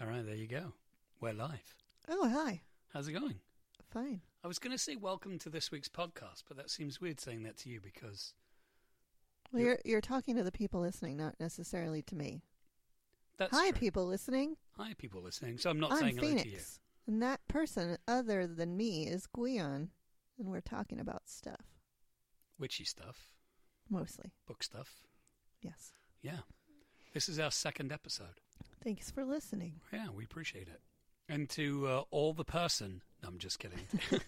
All right, there you go. We're live. Oh, hi. How's it going? Fine. I was going to say welcome to this week's podcast, but that seems weird saying that to you because Well, You're- you're talking to the people listening, not necessarily to me. that's hi, true. people listening. Hi, people listening. So I'm not I'm saying hello to you. Phoenix, and that person other than me is Gwion, and we're talking about stuff Witchy stuff, mostly. book stuff. Yes. Yeah. This is our second episode. Thanks for listening. Yeah, we appreciate it. And to uh, all the person, no, I'm just kidding.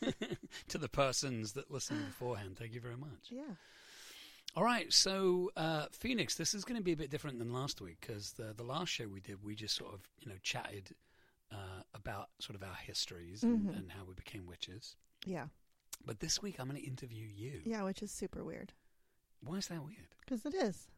to the persons that listened beforehand, thank you very much. Yeah. All right, so uh, Phoenix, this is going to be a bit different than last week because the the last show we did, we just sort of you know chatted uh, about sort of our histories and, Mhm. and how we became witches. Yeah. But this week, I'm going to interview you. Yeah, which is super weird Why is that weird? because it is.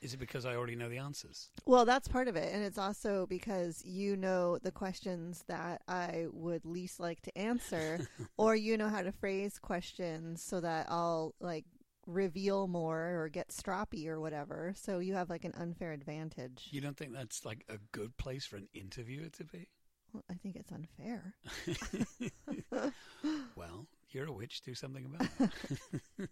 Is it because I already know the answers? Well, that's part of it, and it's also because you know the questions that I would least like to answer, or you know how to phrase questions so that I'll like reveal more or get stroppy or whatever. So you have like an unfair advantage. You don't think that's like a good place for an interviewer to be? Well, I think it's unfair. well, you're a witch. Do something about it.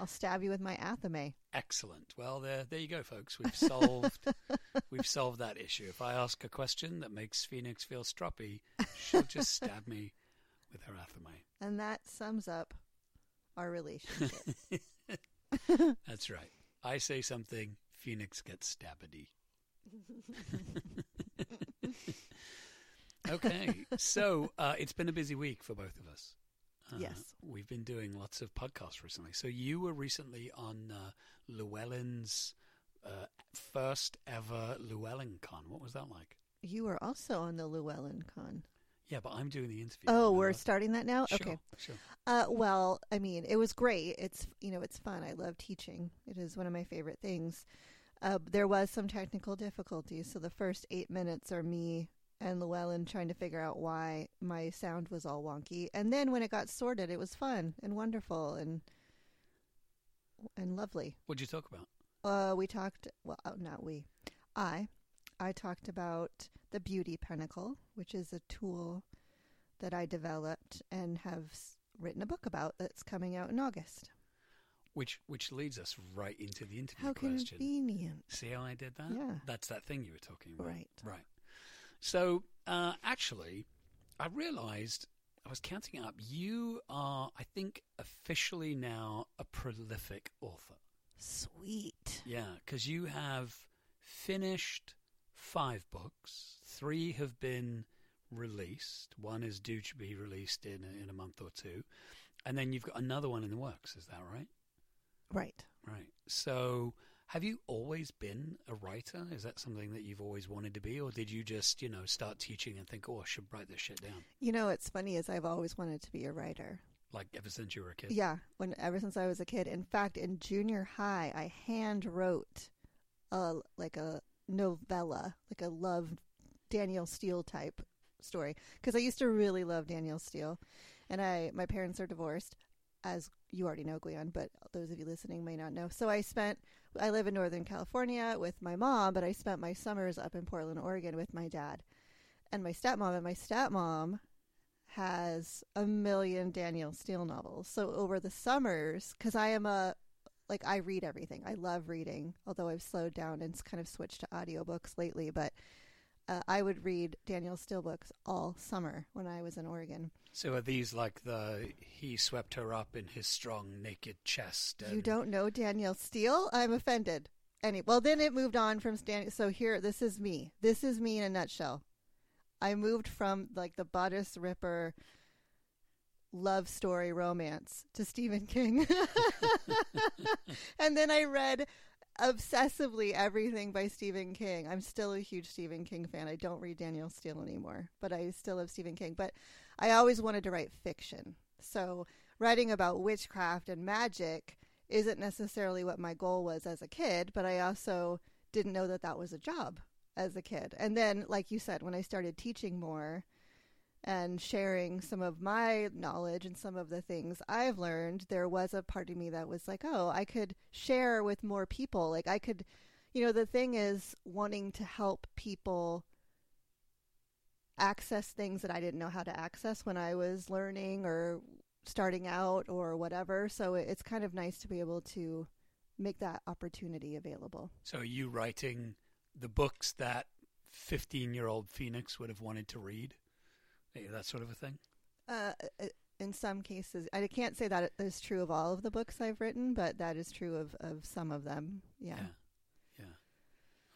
I'll stab you with my athame. Excellent. Well, there, there you go, folks. We've solved, we've solved that issue. If I ask a question that makes Phoenix feel stroppy, she'll just stab me with her athame. And that sums up our relationship. That's right. I say something, Phoenix gets stabbedy. okay, so uh, it's been a busy week for both of us. Uh, Yes. We've been doing lots of podcasts recently. So you were recently on uh, Llewellyn's uh, first ever Llewellyn Con. What was that like? you were also on the Llewellyn Con. Yeah, but I'm doing the interview. Oh, we're starting that now? Sure, Okay. Sure. Uh, well, I mean, it was great. It's you know, it's fun. I love teaching. It is one of my favorite things. Uh, there was some technical difficulties, so the first eight minutes are me and Llewellyn trying to figure out why my sound was all wonky, and then when it got sorted, it was fun and wonderful and and lovely. What'd you talk about? Uh, we talked. Well, oh, not we. I. I talked about the Beauty Pentacle, which is a tool that I developed and have written a book about that's coming out in August. Which which leads us right into the interview How question. convenient. See how I did that? Yeah. That's that thing you were talking about. Right. Right. So, uh, actually, I realized I was counting up. You are, I think, officially now a prolific author. Sweet. Yeah, because you have finished five books. Three have been released. One is due to be released in in a month or two, and then you've got another one in the works. Is that right? Right. Right. So, have you always been a writer? Is that something that you've always wanted to be, or did you just, you know, start teaching and think, "Oh, I should write this shit down"? You know, what's funny is I've always wanted to be a writer. Like ever since you were a kid. Yeah, when ever since I was a kid. In fact, in junior high, I hand wrote a like a novella, like a love Danielle Steel type story because I used to really love Danielle Steel, and I my parents are divorced, as you already know, Gwion, but those of you listening may not know. So I spent I live in Northern California with my mom, but I spent my summers up in Portland, Oregon, with my dad and my stepmom, and my stepmom has a million Danielle Steel novels. So over the summers, because I am a like I read everything. I love reading, although I've slowed down and kind of switched to audiobooks lately. But uh, I would read Danielle Steel books all summer when I was in Oregon. So are these like the he swept her up in his strong naked chest? And You don't know Danielle Steel? I'm offended. Any well, then it moved on from Stan. So here, this is me. This is me in a nutshell. I moved from like the bodice ripper love story romance to Stephen King, and then I read obsessively everything by Stephen King. I'm still a huge Stephen King fan. I don't read Danielle Steel anymore, but I still love Stephen King. But I always wanted to write fiction. So writing about witchcraft and magic isn't necessarily what my goal was as a kid, but I also didn't know that that was a job as a kid. And then, like you said, when I started teaching more and sharing some of my knowledge and some of the things I've learned, there was a part of me that was like, oh, I could share with more people. Like, I could, you know, the thing is wanting to help people access things that I didn't know how to access when I was learning or starting out or whatever. So it's kind of nice to be able to make that opportunity available. So are you writing the books that 15 year old Phoenix would have wanted to read? Eh, That sort of a thing? Uh, uh, in some cases, I can't say that is true of all of the books I've written, but that is true of, of some of them. Yeah. Yeah. Yeah.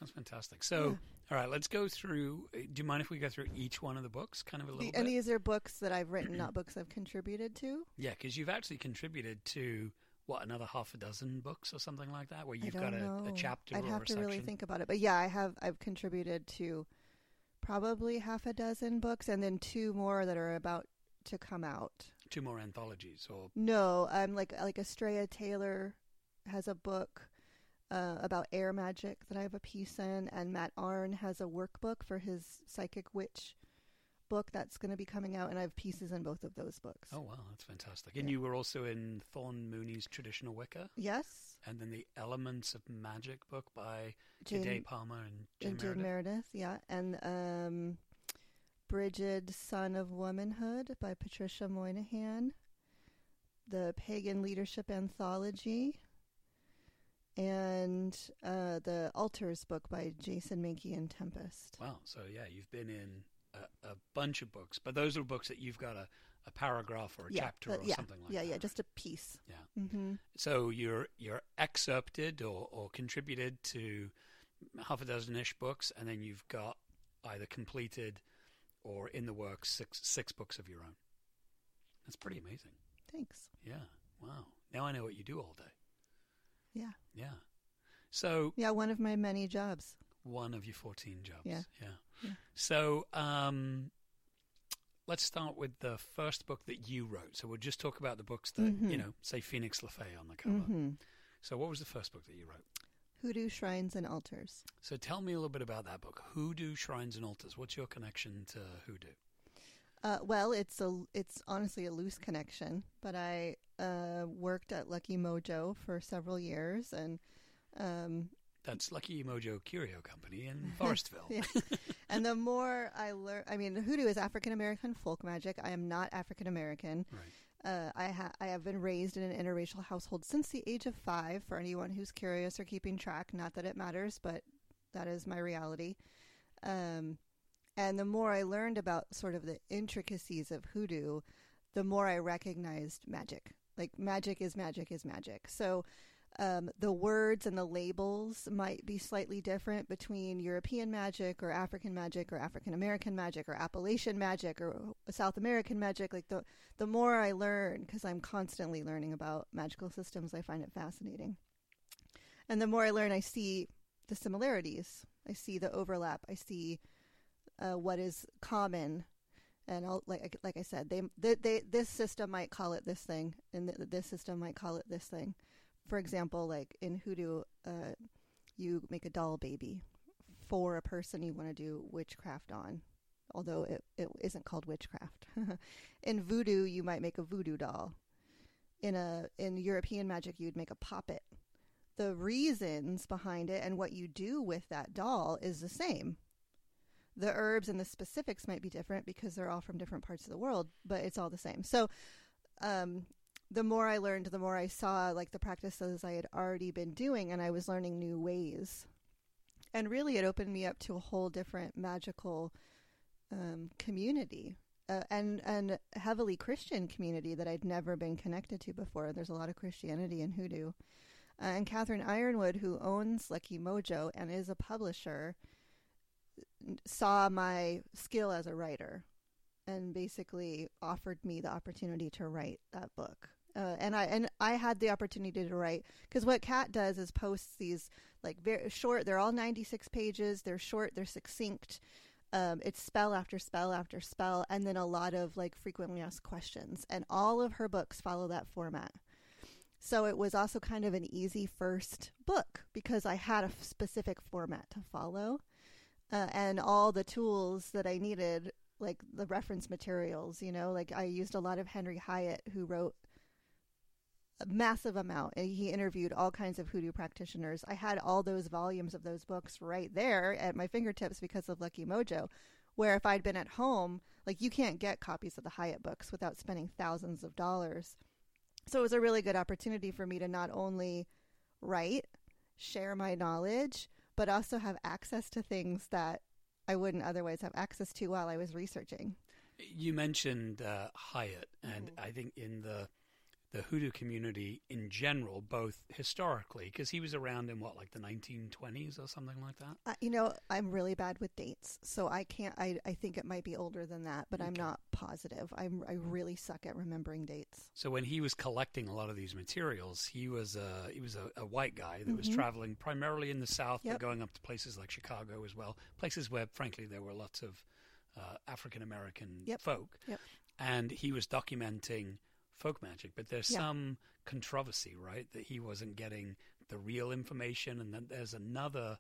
That's fantastic. So, all right, let's go through. eh, Do you mind if we go through each one of the books kind of a little The, bit? and these are books that I've written, not books I've contributed to. Yeah, because you've actually contributed to what another half a dozen books or something like that, where you've got a, a chapter I'd or have to section. really think about it, but yeah, I have. I've contributed to probably half a dozen books, and then two more that are about to come out. Two more anthologies, or No, I'm like like Astrea Taylor has a book uh, about air magic that I have a piece in, and Mat Auryn has a workbook for his psychic witch book that's going to be coming out, and I have pieces in both of those books. oh wow, that's fantastic. And Yeah. you were also in Thorn Mooney's Traditional Wicca, Yes, and then the Elements of Magic book by Jane, Gede Parma and Jim and Meredith. Meredith, yeah, and um, Brigid, Sun of Womanhood by Patricia Monaghan, the Pagan Leadership Anthology, and uh, the Altars book by Jason Mankey and Tempest. Wow. So yeah, you've been in a, bunch of books, but those are books that you've got a, a paragraph or a yeah, chapter uh, or yeah, something like yeah, that. yeah, yeah, just a piece. Yeah. hmm So you're you're excerpted or, or contributed to half a dozen ish books, and then you've got either completed or in the works six six books of your own. That's pretty amazing. Thanks. Yeah. Wow. Now I know what you do all day. Yeah, Yeah. So yeah, one of my many jobs. One of your fourteen jobs. Yeah. Yeah. Yeah. So um, let's start with the first book that you wrote. So we'll just talk about the books that Mhm. you know say Phoenix LeFae on the cover. hmm So what was the first book that you wrote? Hoodoo shrines and altars. So tell me a little bit about that book, Hoodoo Shrines and Altars. What's your connection to hoodoo? Uh, well, it's a it's honestly a loose connection, but I uh, worked at Lucky Mojo for several years, and um, That's Lucky Mojo Curio Company in Forestville. and the more I learn, I mean, hoodoo is African American folk magic. I am not African American. Right. Uh, I ha- I have been raised in an interracial household since the age of five. For anyone who's curious or keeping track, not that it matters, but that is my reality. Um, and the more I learned about sort of the intricacies of hoodoo, the more I recognized magic. Like magic is magic is magic. So um, the words and the labels might be slightly different between European magic or African magic or African American magic or Appalachian magic or South American magic. Like the the more I learn, because I'm constantly learning about magical systems, I find it fascinating. And the more I learn, I see the similarities. I see the overlap. I see uh, what is common. And I'll, like like I said, they, they they this system might call it this thing, and th- this system might call it this thing. For example, like in hoodoo, uh, you make a doll baby for a person you want to do witchcraft on, although it, it isn't called witchcraft. in voodoo, you might make a voodoo doll. In a in European magic, you'd make a poppet. The reasons behind it and what you do with that doll is the same. The herbs and the specifics might be different because they're all from different parts of the world, but it's all the same. So, um, the more I learned, the more I saw like the practices I had already been doing, and I was learning new ways. And really, it opened me up to a whole different magical um, community, uh, and and heavily Christian community that I'd never been connected to before. There's a lot of Christianity in hoodoo. Uh, and Catherine Yronwode, who owns Lucky Mojo and is a publisher, saw my skill as a writer and basically offered me the opportunity to write that book. Uh, and I and I had the opportunity to write because what Kat does is posts these like very short. They're all ninety six pages. They're short. They're succinct. Um, it's spell after spell after spell, and then a lot of like frequently asked questions. And all of her books follow that format. So it was also kind of an easy first book because I had a specific format to follow, uh, and all the tools that I needed, like the reference materials. You know, like I used a lot of Henry Hyatt, who wrote a massive amount. He interviewed all kinds of hoodoo practitioners. I had all those volumes of those books right there at my fingertips because of Lucky Mojo. Where if I'd been at home, like you can't get copies of the Hyatt books without spending thousands of dollars. So it was a really good opportunity for me to not only write, share my knowledge, but also have access to things that I wouldn't otherwise have access to while I was researching. You mentioned uh, Hyatt, and I think in the the hoodoo community in general, both historically, because he was around in what, like the 1920s or something like that. Uh, you know, I'm really bad with dates, so I can't. I I think it might be older than that, but I'm not positive. I'm I really suck at remembering dates. So when he was collecting a lot of these materials, he was a he was a, a white guy that was Mhm. traveling primarily in the South, Yep. but going up to places like Chicago as well, places where, frankly, there were lots of uh, African American Yep. folk. Yep. And he was documenting folk magic, but there's Yeah. some controversy, right, that he wasn't getting the real information, and then there's another.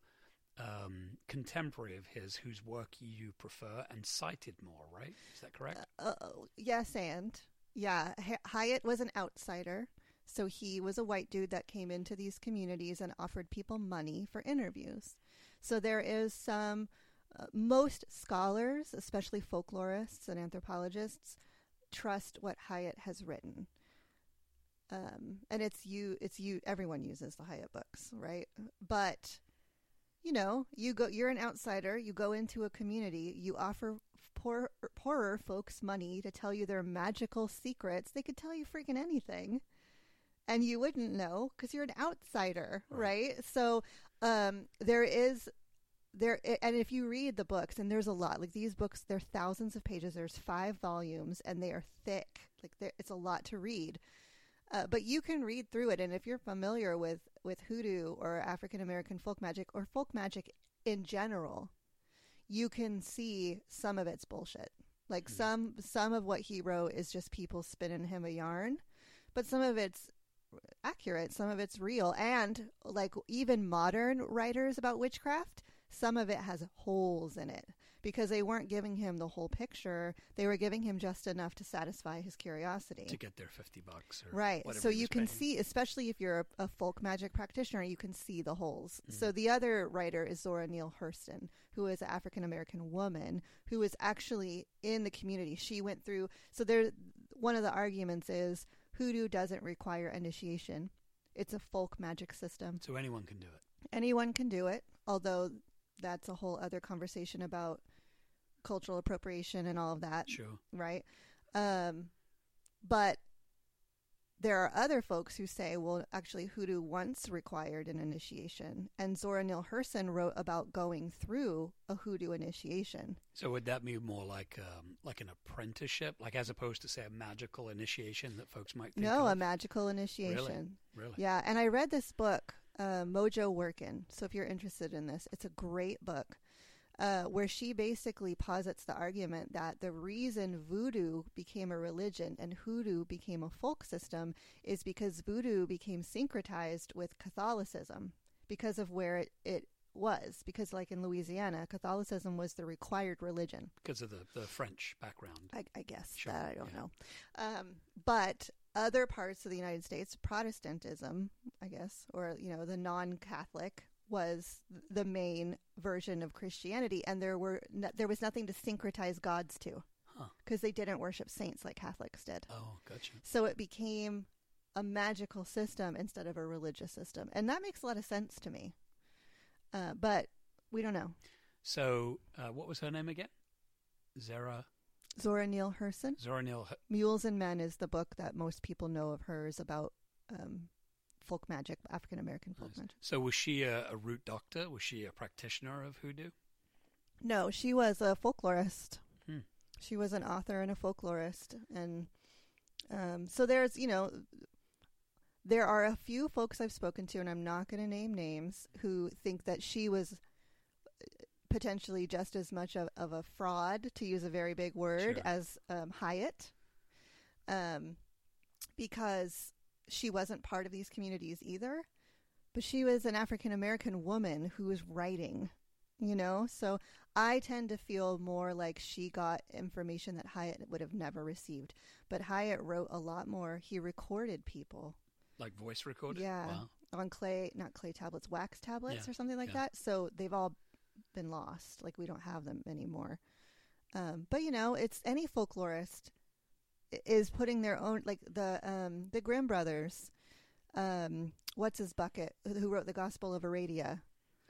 Um, contemporary of his whose work you prefer and cited more, right? Is that correct? Uh, yes, and yeah, Hy- Hyatt was an outsider, so he was a white dude that came into these communities and offered people money for interviews. So there is some. Uh, most scholars, especially folklorists and anthropologists, trust what Hyatt has written. Um, and it's you, it's you. Everyone uses the Hyatt books, right? But you know, you go. You're an outsider. You go into a community. You offer poor, poorer folks money to tell you their magical secrets. They could tell you freaking anything, and you wouldn't know because you're an outsider, Right. right? So um, there is there, and if you read the books, and there's a lot like these books, they're thousands of pages. There's five volumes, and they are thick. Like it's a lot to read. Uh, but you can read through it, and if you're familiar with with hoodoo or African American folk magic or folk magic in general, you can see some of it's bullshit. Like Mm. some some of what he wrote is just people spinning him a yarn, but some of it's accurate, some of it's real, and like even modern writers about witchcraft, some of it has holes in it because they weren't giving him the whole picture; they were giving him just enough to satisfy his curiosity. To get their 50 bucks or Right. So you can paying. see, especially if you're a, a folk magic practitioner, you can see the holes. Mm. So the other writer is Zora Neale Hurston, who is an African American woman who is actually in the community. She went through. So there, one of the arguments is hoodoo doesn't require initiation. It's a folk magic system. So anyone can do it. Anyone can do it, although that's a whole other conversation about cultural appropriation and all of that Sure. right? Um, but there are other folks who say, well, actually, hoodoo once required an initiation, and Zora Neale Hurston wrote about going through a hoodoo initiation. So would that be more like um, like an apprenticeship, like as opposed to say a magical initiation that folks might think no, of? a magical initiation. really? Yeah, and I read this book, uh, Mojo Workin. So if you're interested in this, it's a great book. Uh, where she basically posits the argument that the reason voodoo became a religion and hoodoo became a folk system is because voodoo became syncretized with Catholicism because of where it, it was. Because, like in Louisiana, Catholicism was the required religion. Because of the, the French background. I, I guess Sure, that I don't yeah. know. Um, but other parts of the United States, Protestantism, I guess, or you know, the non-Catholic was the main version of Christianity, and there were no, there was nothing to syncretize gods to Huh. because they didn't worship saints like Catholics did. Oh, gotcha. So it became a magical system instead of a religious system, and that makes a lot of sense to me. Uh, but we don't know. So uh, what was her name again? Zara Zora Neale Hurston. Zora Neale. Hu- Mules and Men is the book that most people know of hers about um, folk magic, African American folk Nice. magic. So was she a, a root doctor? Was she a practitioner of hoodoo? No, she was a folklorist. Hmm. She was an author and a folklorist, and um, so there's you know there are a few folks I've spoken to, and I'm not going to name names, who think that she was potentially just as much of, of a fraud, to use a very big word, Sure. as um, Hyatt, um, because she wasn't part of these communities either. But she was an African American woman who was writing, you know? So I tend to feel more like she got information that Hyatt would have never received. But Hyatt wrote a lot more. He recorded people Like voice recorded? Yeah. Wow. on clay, not clay tablets, wax tablets Yeah, or something like yeah. that. So they've all been lost. Like we don't have them anymore. Um, but you know, it's any folklorist is putting their own like the um, the Grimm brothers. Um, what's his bucket? Who wrote the Gospel of Aradia?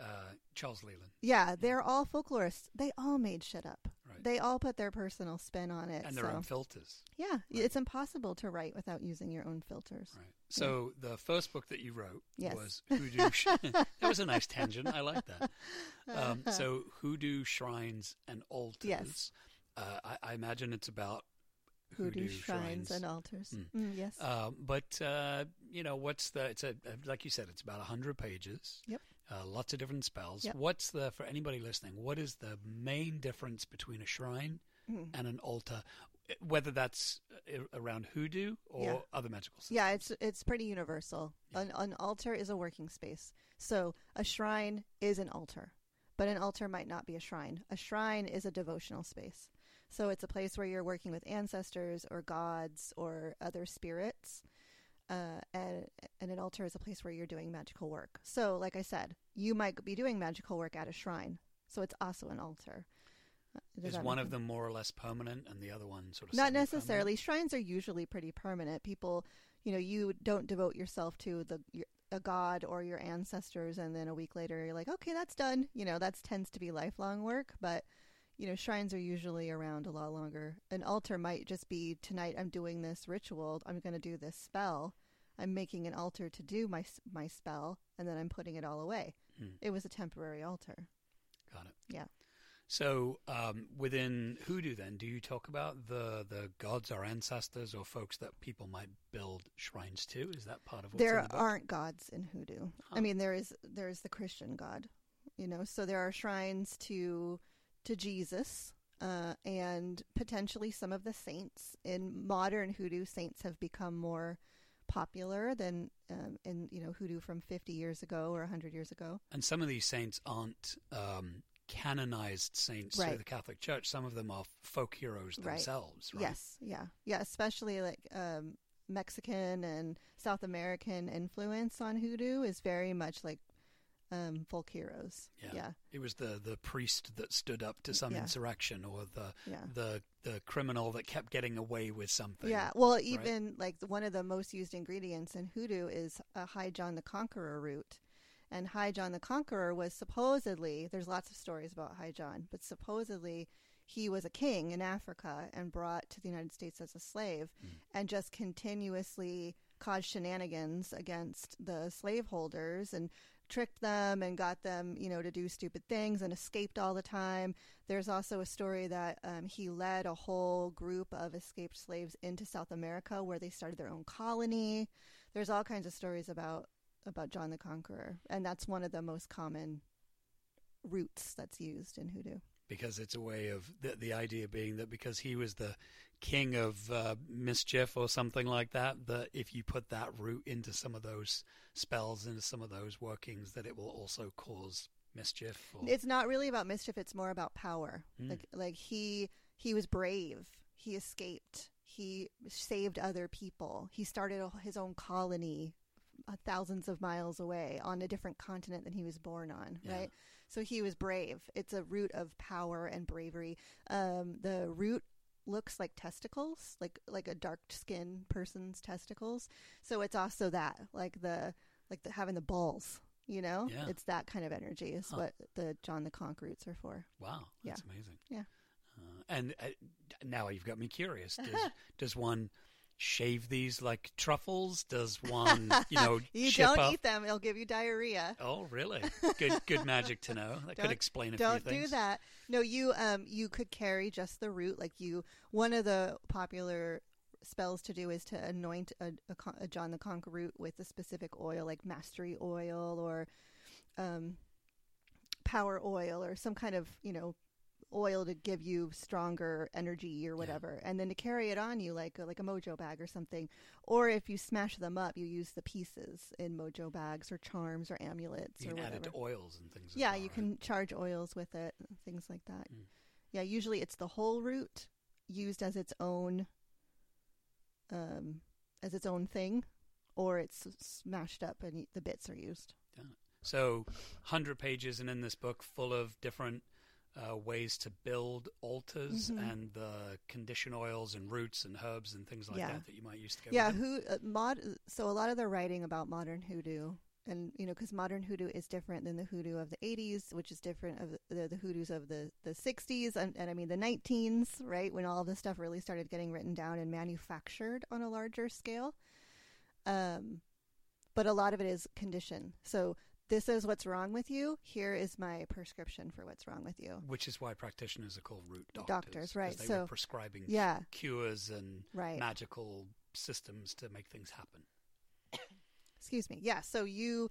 Uh, Charles Leland. Yeah, they're all folklorists. They all made shit up. Right. They all put their personal spin on it. and their so. own filters. Yeah, Right. it's impossible to write without using your own filters. Right. So the first book that you wrote Yes. was Hoodoo. Sh- that was a nice tangent. I like that. Um, so Hoodoo shrines and altars. Yes. Uh, I, I imagine it's about Hoodoo, hoodoo, shrines, and altars. Mm. Mm, yes. Um, but uh, you know, what's the? It's a like you said, it's about hundred pages. Yep. Uh, lots of different spells. Yep. What's the for anybody listening? What is the main difference between a shrine Mm. and an altar? Whether that's uh, around hoodoo or Yeah. other magical systems. Yeah, it's it's pretty universal. Yeah. An, an altar is a working space. So a shrine is an altar, but an altar might not be a shrine. A shrine is a devotional space. So it's a place where you're working with ancestors or gods or other spirits. Uh, and, and an altar is a place where you're doing magical work. So, like I said, you might be doing magical work at a shrine. So it's also an altar. Does Is one of them more or less permanent, and the other one sort of not necessarily. Shrines are usually pretty permanent. People you know you don't devote yourself to the your, a god or your ancestors and then a week later you're like okay that's done. You know that tends to be lifelong work but you know shrines are usually around a lot longer. An altar might just be tonight i'm doing this ritual. I'm going to do this spell. I'm making an altar to do my my spell and then i'm putting it all away. Hmm. it was a temporary altar. Got it. Yeah. So um, within hoodoo, then, do you talk about the the gods or ancestors or folks that people might build shrines to? Is that part of what's in there the aren't gods in hoodoo. Huh. I mean, there is there is the Christian God, you know. So there are shrines to to Jesus uh, and potentially some of the saints. In modern hoodoo, saints have become more popular than um, in you know hoodoo from 50 years ago or 100 years ago. And some of these saints aren't um, canonized saints through Right. the Catholic Church. Some of them are folk heroes themselves, right? Yes, yeah, yeah. Especially like um, Mexican and South American influence on hoodoo is very much like um, folk heroes. Yeah. yeah, It was the, the priest that stood up to some Yeah. insurrection, or the yeah. the the criminal that kept getting away with something. Yeah, well, even like one of the most used ingredients in hoodoo is a High John the Conqueror root. And High John the Conqueror was supposedly, there's lots of stories about High John, but supposedly he was a king in Africa and brought to the United States as a slave Mm. and just continuously caused shenanigans against the slaveholders and tricked them and got them, you know, to do stupid things and escaped all the time. There's also a story that um, he led a whole group of escaped slaves into South America where they started their own colony. There's all kinds of stories about about John the Conqueror, and that's one of the most common roots that's used in hoodoo. because it's a way of the, the idea being that because he was the king of uh, mischief or something like that that if you put that root into some of those spells into some of those workings that it will also cause mischief or It's not really about mischief; it's more about power. Mm. Like like he he was brave. He escaped. He saved other people. He started a, his own colony thousands of miles away on a different continent than he was born on. Yeah. Right. So he was brave. It's a root of power and bravery. Um, the root looks like testicles, like like a dark skinned person's testicles. So it's also that, like the like the, having the balls. You know, Yeah. it's that kind of energy is Huh. what the John the Conch roots are for. wow that's amazing Yeah. uh, and uh, now you've got me curious does, does one shave these like truffles does one you know You chip don't up eat them; it'll give you diarrhea. oh really good good magic to know that could explain a Don't few do that. No, you um you could carry just the root. Like you, one of the popular spells to do is to anoint a, a, a John the Conqueror root with a specific oil, like mastery oil or um power oil or some kind of you know oil to give you stronger energy or whatever and then to carry it on you like a, like a mojo bag or something or if you smash them up you use the pieces in mojo bags or charms or amulets you or whatever it to oils and things yeah well, you right? can charge oils with it things like that Mm. yeah usually it's the whole root used as its own um as its own thing or it's smashed up and the bits are used Yeah. So, hundred pages, and in this book, full of different uh, ways to build altars Mhm. and the condition oils and roots and herbs and things like Yeah. that that you might use to go. yeah who uh, mod so a lot of the writing about modern hoodoo and you know because modern hoodoo is different than the hoodoo of the 80s which is different of the, the hoodoos of the, the 60s and, and i mean the 19s right when all this stuff really started getting written down and manufactured on a larger scale um, but a lot of it is condition so this is what's wrong with you here is my prescription for what's wrong with you. Which is why practitioners are called root doctors. Doctors, right, They so- were prescribing yeah. cures and right. magical systems to make things happen. excuse me. Yeah so you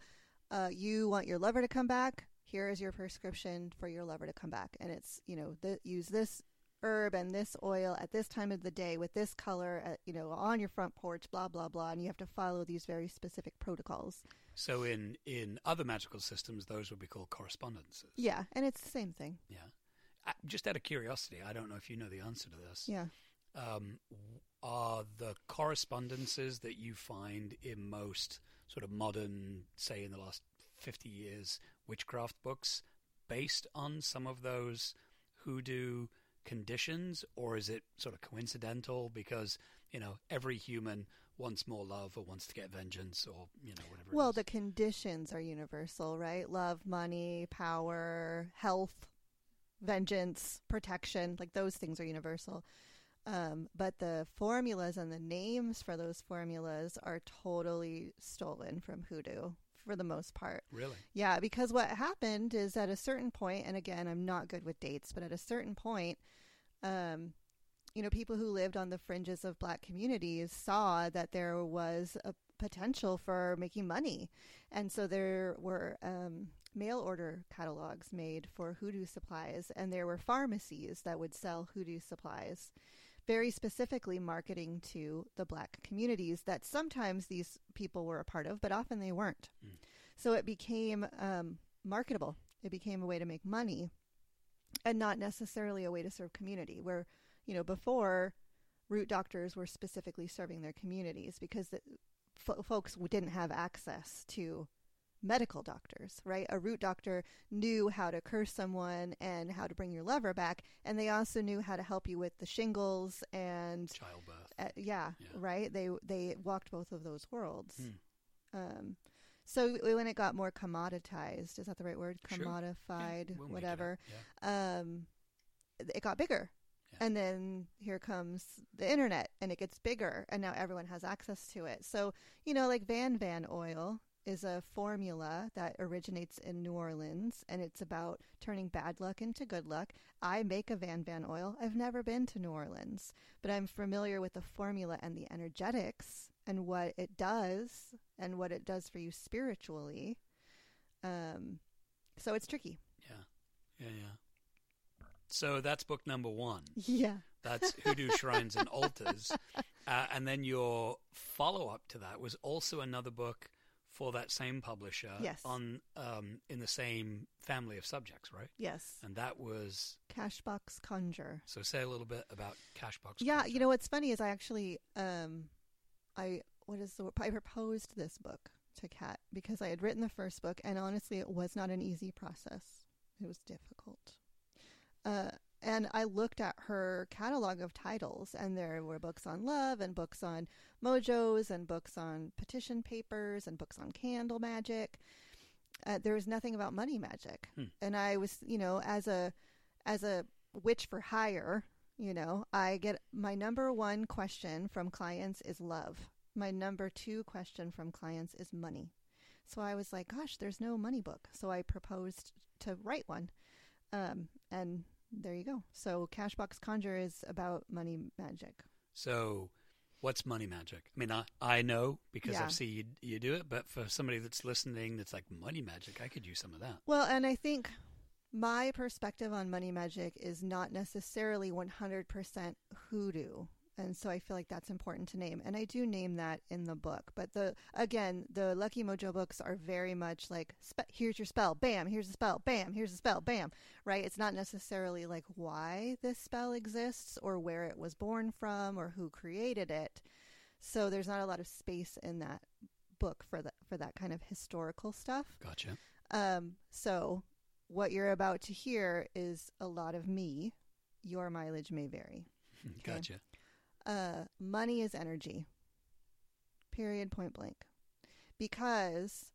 uh, you want your lover to come back? Here is your prescription for your lover to come back. And it's you know th- use this herb and this oil at this time of the day with this color at, you know on your front porch blah blah blah. And you have to follow these very specific protocols So in in other magical systems, those would be called correspondences. yeah and it's the same thing Yeah. Uh, Just out of curiosity, I don't know if you know the answer to this. yeah um, are the correspondences that you find in most sort of modern, say in the last 50 years, witchcraft books based on some of those hoodoo conditions, or is it sort of coincidental because, you know, every human wants more love or wants to get vengeance or, you know, whatever well the conditions are universal right? Love money power health vengeance protection like those things are universal. Um, but the formulas and the names for those formulas are totally stolen from hoodoo for the most part. Really? yeah because what happened is at a certain point and again i'm not good with dates but at a certain point um, you know people who lived on the fringes of black communities saw that there was a potential for making money. And so there were um, mail order catalogs made for hoodoo supplies and there were pharmacies that would sell hoodoo supplies very specifically marketing to the black communities that sometimes these people were a part of but often they weren't. Mm. so it became um, marketable. It became a way to make money and not necessarily a way to serve community where you know before root doctors were specifically serving their communities because the, fo- folks didn't have access to medical doctors right a root doctor knew how to curse someone and how to bring your lover back and they also knew how to help you with the shingles and Childbirth. uh, yeah, Yeah. right they they walked both of those worlds Hmm. um so when it got more commoditized is that the right word Sure. commodified Yeah, we'll make it whatever. Yeah. um, it got bigger. And then here comes the internet and it gets bigger and now everyone has access to it. So, you know, like Van Van oil is a formula that originates in New Orleans and it's about turning bad luck into good luck. I make a Van Van oil. I've never been to New Orleans, but I'm familiar with the formula and the energetics and what it does and what it does for you spiritually. Um, so it's tricky. Yeah. Yeah, yeah. So that's book number one. Yeah. That's Hoodoo Shrines and Altars. Uh, and then your follow up to that was also another book for that same publisher Yes. on um, in the same family of subjects, right? Yes. And that was Cashbox Conjure. so say a little bit about Cashbox. Yeah, Conjure. you know what's funny is I actually um I what is the word? I proposed this book to Kat because I had written the first book and honestly it was not an easy process. It was difficult. Uh and I looked at her catalog of titles, and there were books on love, and books on mojos, and books on petition papers, and books on candle magic. Uh, there was nothing about money magic, Hmm. and I was, you know, as a as a witch for hire, you know, I get my number one question from clients is love. My number two question from clients is money. So I was like, gosh, there's no money book. So I proposed to write one. Um, and there you go. So Cashbox Conjure is about money magic. So what's money magic? I mean, I, I know because Yeah. I've seen you, you do it, but for somebody that's listening that's like money magic, I could use some of that. Well, and I think my perspective on money magic is not necessarily 100% hoodoo. And so I feel like that's important to name. And I do name that in the book. But the again, the Lucky Mojo books are very much like spe- here's your spell, bam, here's a spell, bam, here's a spell, bam, right? It's not necessarily like why this spell exists or where it was born from or who created it. So there's not a lot of space in that book for that for that kind of historical stuff. Gotcha. Um, so what you're about to hear is a lot of me. Your mileage may vary. Gotcha. Uh, money is energy. Period, point blank. Because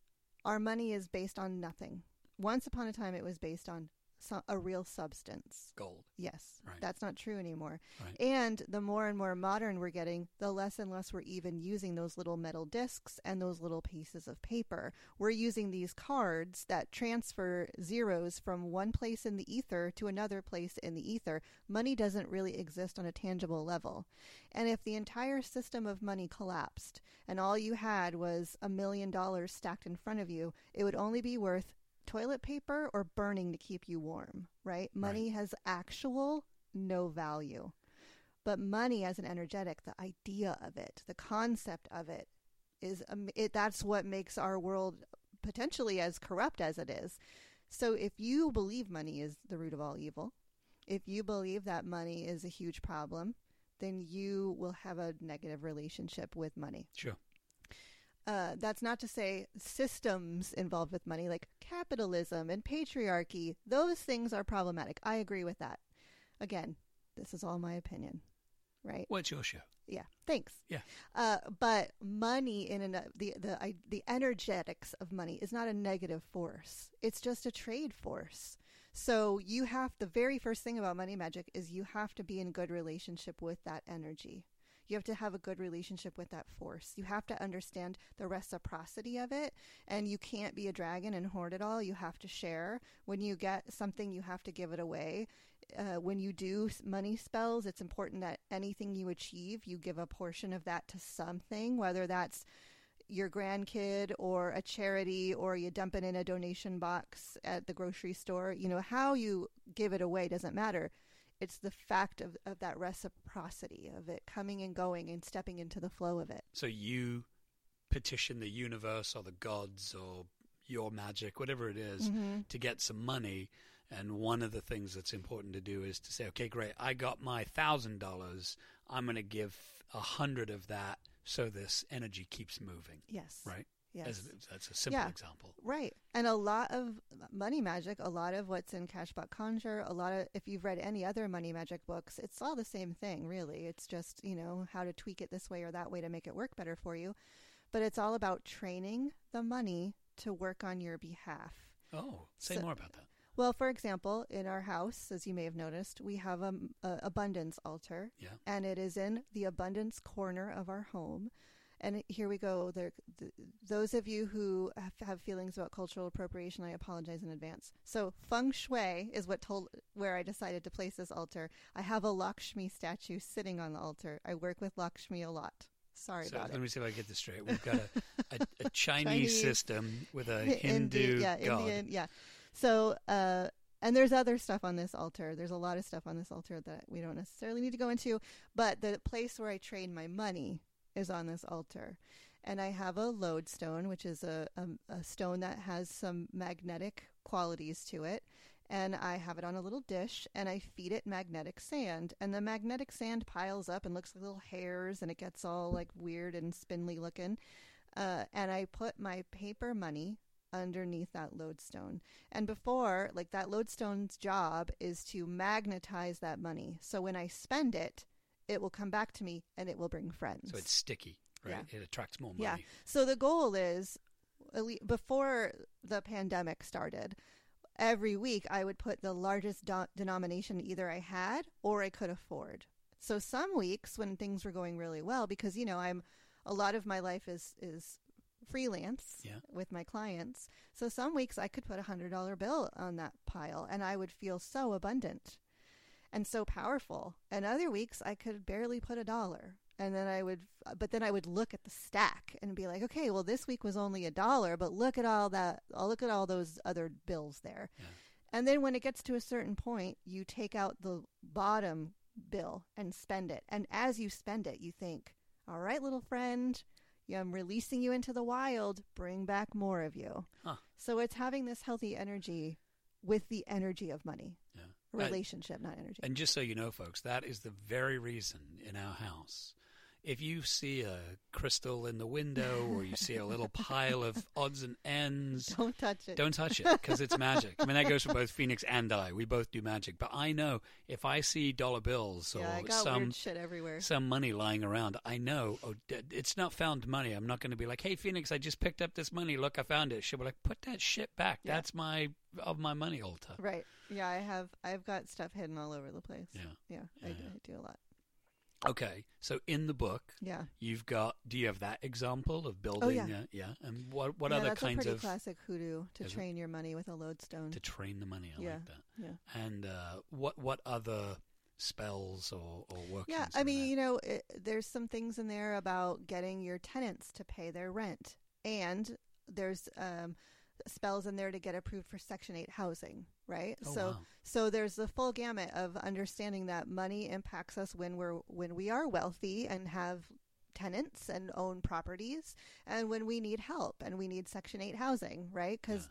our money is based on nothing. Once upon a time, it was based on so- a real substance. Gold. Yes, Right. that's not true anymore. Right. And the more and more modern we're getting, the less and less we're even using those little metal discs and those little pieces of paper. We're using these cards that transfer zeros from one place in the ether to another place in the ether. Money doesn't really exist on a tangible level. And if the entire system of money collapsed and all you had was a million dollars stacked in front of you, it would only be worth toilet paper or burning to keep you warm, right? Money has actual no value. But money as an energetic, the idea of it, the concept of it is it that's what makes our world potentially as corrupt as it is. So if you believe money is the root of all evil, if you believe that money is a huge problem, then you will have a negative relationship with money. Sure. Uh, that's not to say systems involved with money, like capitalism and patriarchy, those things are problematic. I agree with that. Again, this is all my opinion, right? Well, your show. Yeah, thanks. Yeah. Uh, but money in an, the the I, the energetics of money is not a negative force. It's just a trade force. So you have the very first thing about money magic is you have to be in good relationship with that energy. You have to have a good relationship with that force. You have to understand the reciprocity of it, and you can't be a dragon and hoard it all. You have to share. When you get something, you have to give it away. Uh, when you do money spells, it's important that anything you achieve, you give a portion of that to something, whether that's your grandkid or a charity or you dump it in a donation box at the grocery store. You know, how you give it away doesn't matter. It's the fact of, of that reciprocity of it coming and going and stepping into the flow of it. So you petition the universe or the gods or your magic, whatever it is, Mhm. to get some money. And one of the things that's important to do is to say, okay, great, I got my thousand dollars. I'm going to give a hundred of that so this energy keeps moving. Yes. Right. Yes. As, that's a simple Yeah. example. Right. And a lot of money magic, a lot of what's in Cashbox Conjure, a lot of, if you've read any other money magic books, it's all the same thing, really. It's just, you know, how to tweak it this way or that way to make it work better for you. But it's all about training the money to work on your behalf. Oh, say So- more about that. Well, for example, in our house, as you may have noticed, we have a, a abundance altar, Yeah. and it is in the abundance corner of our home. And here we go. There, th- those of you who have, have feelings about cultural appropriation, I apologize in advance. So, feng shui is what told where I decided to place this altar. I have a Lakshmi statue sitting on the altar. I work with Lakshmi a lot. Sorry so about let it. me see if I get this straight. We've got a, a, a Chinese, Chinese, system with a Indi- Hindu yeah, god. Indian, yeah. So, uh, and there's other stuff on this altar. There's a lot of stuff on this altar that we don't necessarily need to go into, but the place where I trade my money is on this altar. And I have a lodestone, which is a, a, a stone that has some magnetic qualities to it. And I have it on a little dish and I feed it magnetic sand. And the magnetic sand piles up and looks like little hairs and it gets all like weird and spindly looking. Uh, and I put my paper money underneath that lodestone. And before, like that lodestone's job is to magnetize that money. So when I spend it, it will come back to me and it will bring friends. So it's sticky, right? It attracts more money. Yeah. So the goal is before the pandemic started, every week I would put the largest do- denomination either I had or I could afford. So some weeks when things were going really well because you know I'm a lot of my life is is freelance Yeah. with my clients. So some weeks I could put a $100 bill on that pile and I would feel so abundant and so powerful. And other weeks I could barely put a dollar. And then I would, but then I would look at the stack and be like, okay, well, this week was only a dollar, but look at all that, I'll look at all those other bills there. Yeah. And then when it gets to a certain point, you take out the bottom bill and spend it. And as you spend it, you think, all right, little friend, I'm releasing you into the wild, bring back more of you. Huh. So it's having this healthy energy with the energy of money. Yeah. Relationship, not energy. And just so you know, folks, that is the very reason in our house if you see a crystal in the window or you see a little pile of odds and ends, Don't touch it. don't touch it because it's magic. I mean, that goes for both Phoenix and I. We both do magic. But I know if I see dollar bills or yeah, I some shit everywhere. some money lying around, I know oh, it's not found money. I'm not going to be like, "Hey, Phoenix, I just picked up this money. Look, I found it." She'll be like, "Put that shit back. Yeah. That's my of my money altar." Right. Yeah, I have. I've got stuff hidden all over the place. Yeah. Yeah, I, Yeah, do, yeah. I do a lot. Okay, so in the book, Yeah. you've got. Do you have that example of building? Oh, yeah. uh, yeah. And what what yeah, other that's kinds a pretty of classic hoodoo to Is it? train your money with a lodestone. to train the money? I Yeah. like that. yeah. And uh, what what other spells or or workings? Yeah, I mean, there? you know, it, there's some things in there about getting your tenants to pay their rent, and there's um, spells in there to get approved for Section Eight housing, right? Oh, so, wow. so there's the full gamut of understanding that money impacts us when we're when we are wealthy and have tenants and own properties, and when we need help and we need Section Eight housing, right? Because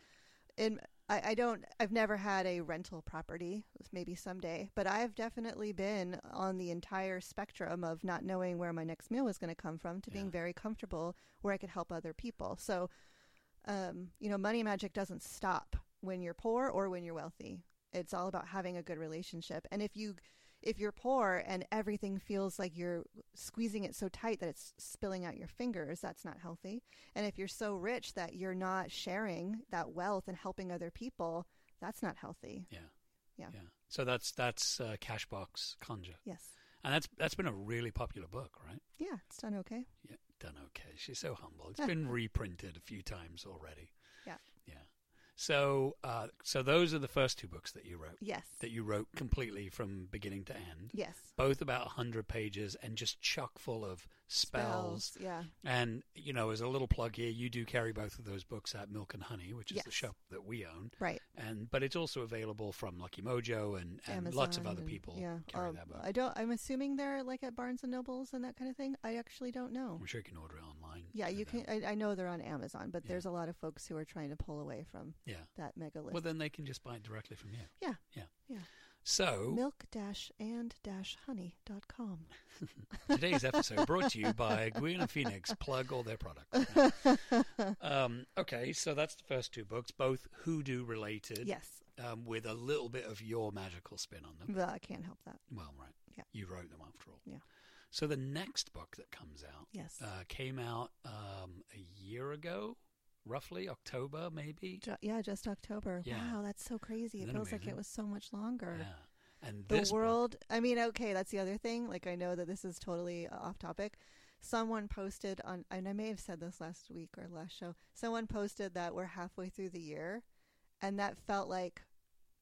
in I, I don't I've never had a rental property maybe someday but I've definitely been on the entire spectrum of not knowing where my next meal was going to come from to being very comfortable where I could help other people so um, you know money magic doesn't stop when you're poor or when you're wealthy it's all about having a good relationship and if you if you're poor and everything feels like you're squeezing it so tight that it's spilling out your fingers, that's not healthy. And if you're so rich that you're not sharing that wealth and helping other people, that's not healthy. yeah, Yeah. yeah. So that's that's uh, Cashbox Conjure, Yes. and that's that's been a really popular book, right? Yeah, it's done okay. Yeah, done okay. She's so humble. It's been reprinted a few times already. Yeah. Yeah. So, uh, so those are the first two books that you wrote. Yes. That you wrote completely from beginning to end. Yes. Both about hundred pages and just chock full of spells. Yeah. And you know, as a little plug here, you do carry both of those books at Milk and Honey, which is the shop that we own. Right. And but it's also available from Lucky Mojo and, and lots of other and- people yeah. carry Um, that book. I don't. I'm assuming they're like at Barnes and Nobles and that kind of thing. I actually don't know. I'm sure you can order it online. Yeah, you them. can. I, I know they're on Amazon, but Yeah. there's a lot of folks who are trying to pull away from Yeah. that mega list. Well, then they can just buy it directly from you. Yeah. Yeah. Yeah. So Milk and dash honey dot com. today's episode brought to you by Gwion and Phoenix. Plug all their products. um, okay, so that's the first two books, both hoodoo related. yes. Um, with a little bit of your magical spin on them. Well, I can't help that. Well, right. Yeah. You wrote them after all. Yeah. So the next book that comes out Yes. uh, came out um, a year ago, roughly October, maybe. Ju- yeah, just October. Yeah. Wow, that's so crazy. It feels like it was so much longer. Yeah. And The this book- world, I mean, okay, that's the other thing. Like, I know that this is totally uh, off topic. Someone posted on, and I may have said this last week or last show, someone posted that we're halfway through the year, and that felt like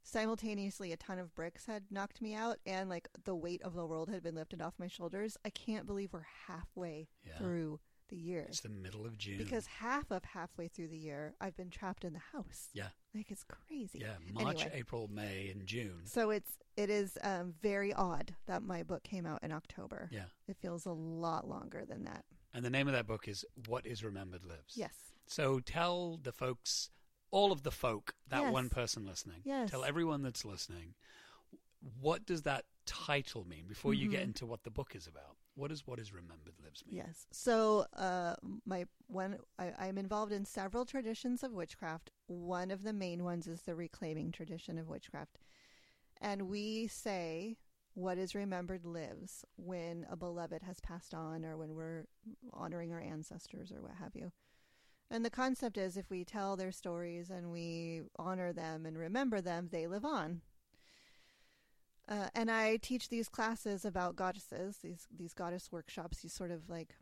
simultaneously a ton of bricks had knocked me out and like the weight of the world had been lifted off my shoulders. I can't believe we're halfway Yeah. through the year. It's the middle of June. Because half of halfway through the year, I've been trapped in the house. Yeah. Like it's crazy. yeah, March, Anyway. April, May, and June. So it's it is um, very odd that my book came out in October. Yeah. It feels a lot longer than that. And the name of that book is What is Remembered Lives. Yes. So tell the folks, all of the folk, that Yes. one person listening, Yes. tell everyone that's listening, what does that title mean before you get Mhm. into what the book is about? What does What is Remembered Lives mean? Yes. So uh, my one I'm involved in several traditions of witchcraft. One of the main ones is the reclaiming tradition of witchcraft. And we say what is remembered lives when a beloved has passed on or when we're honoring our ancestors or what have you. And the concept is if we tell their stories and we honor them and remember them, they live on. Uh, and I teach these classes about goddesses, these these goddess workshops. These sort of like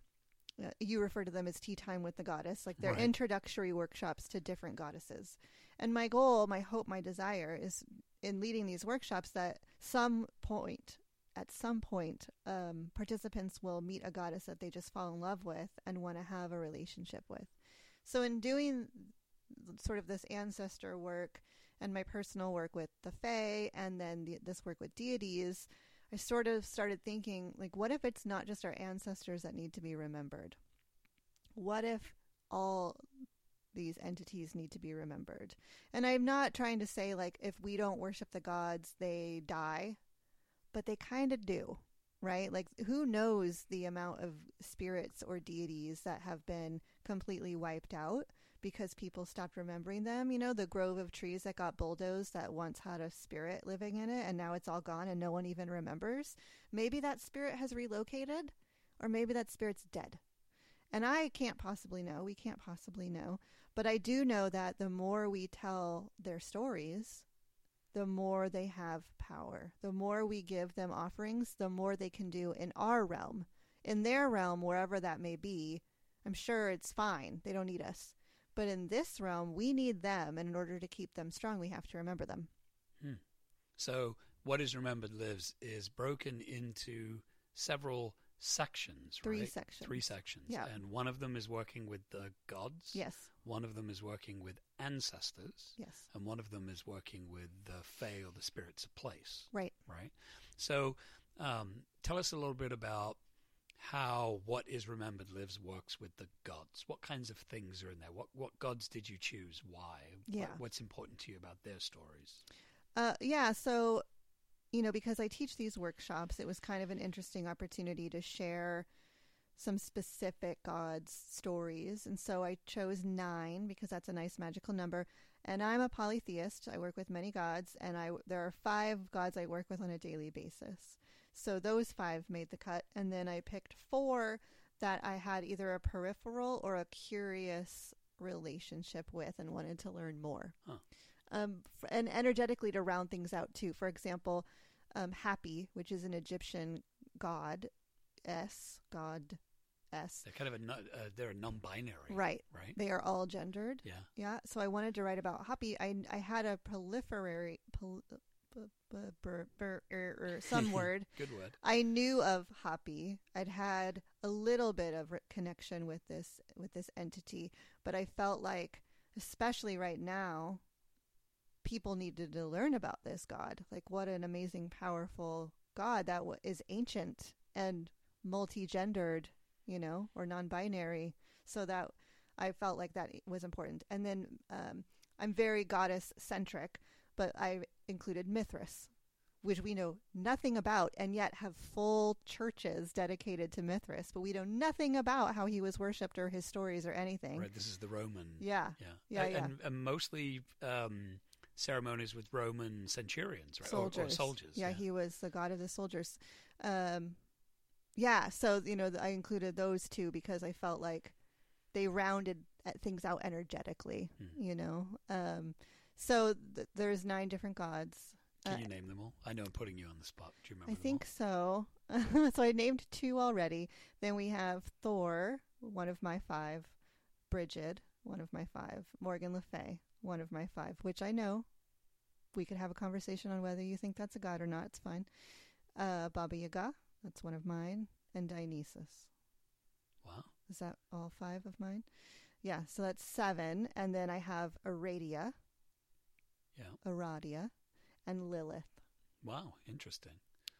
uh, you refer to them as tea time with the goddess, like they're Right. introductory workshops to different goddesses. And my goal, my hope, my desire is in leading these workshops that some point, at some point, um, participants will meet a goddess that they just fall in love with and want to have a relationship with. So in doing sort of this ancestor work and my personal work with the Fae and then the, this work with deities, I sort of started thinking, like, what if it's not just our ancestors that need to be remembered? What if all these entities need to be remembered? And I'm not trying to say, like, if we don't worship the gods, they die, but they kind of do. right? Like, who knows the amount of spirits or deities that have been completely wiped out because people stopped remembering them? You know, the grove of trees that got bulldozed that once had a spirit living in it and now it's all gone and no one even remembers. Maybe that spirit has relocated, or maybe that spirit's dead. And I can't possibly know. We can't possibly know. But I do know that the more we tell their stories, the more they have power. The more we give them offerings, the more they can do in our realm. In their realm, wherever that may be, I'm sure it's fine. They don't need us. But in this realm, we need them. And in order to keep them strong, we have to remember them. Hmm. So, what is Remembered Lives is broken into several sections, Three right? sections. Three sections. Yeah. And one of them is working with the gods. Yes. One of them is working with ancestors. Yes. And one of them is working with the Fae or the spirits of place. Right. Right. So, um, tell us a little bit about how what is remembered lives works with the gods. What kinds of things are in there? What what gods did you choose? Why? Yeah. What, what's important to you about their stories? Uh, yeah. So, you know, because I teach these workshops, it was kind of an interesting opportunity to share some specific gods' stories. And so I chose nine because that's a nice magical number. And I'm a polytheist. I work with many gods, and I there are five gods I work with on a daily basis. So those five made the cut, and then I picked four that I had either a peripheral or a curious relationship with and wanted to learn more. Huh. Um, and energetically to round things out too. For example, um, Hapi, which is an Egyptian god, S god S. They're kind of a uh, they're a non-binary, Right. Right. They are all gendered. Yeah. Yeah. So I wanted to write about Hapi. I I had a proliferary. Pol- b- b- bur- bur- er- er, some word. Good word. I knew of Hapi. I'd had a little bit of connection with this with this entity, but I felt like, especially right now, people needed to learn about this god. Like, what an amazing, powerful god that is ancient and multi-gendered, you know, or non-binary. So that I felt like that was important. And then um, I'm very goddess centric, but I included Mithras, which we know nothing about and yet have full churches dedicated to Mithras, but we know nothing about how he was worshipped or his stories or anything. Right. This is the Roman. Yeah. Yeah. Yeah, A- yeah. And, and mostly um, ceremonies with Roman centurions, right? Soldiers. Or, soldiers. Yeah, he was the god of the soldiers. Um, yeah, so, you know, I included those two because I felt like they rounded uh, things out energetically, Mhm. you know. Um, so th- there's nine different gods. Can Uh, you name them all? I know I'm putting you on the spot. Do you remember? I think so. so I named two already. Then we have Thor, one of my five, Bridget, one of my five, Morgan Le Fay, one of my five, which I know we could have a conversation on whether you think that's a god or not. It's fine. Uh, Baba Yaga, that's one of mine, and Dionysus. Wow. Is that all five of mine? Yeah, so that's seven. And then I have Aradia, Yeah. Aradia, and Lilith. Wow. Interesting.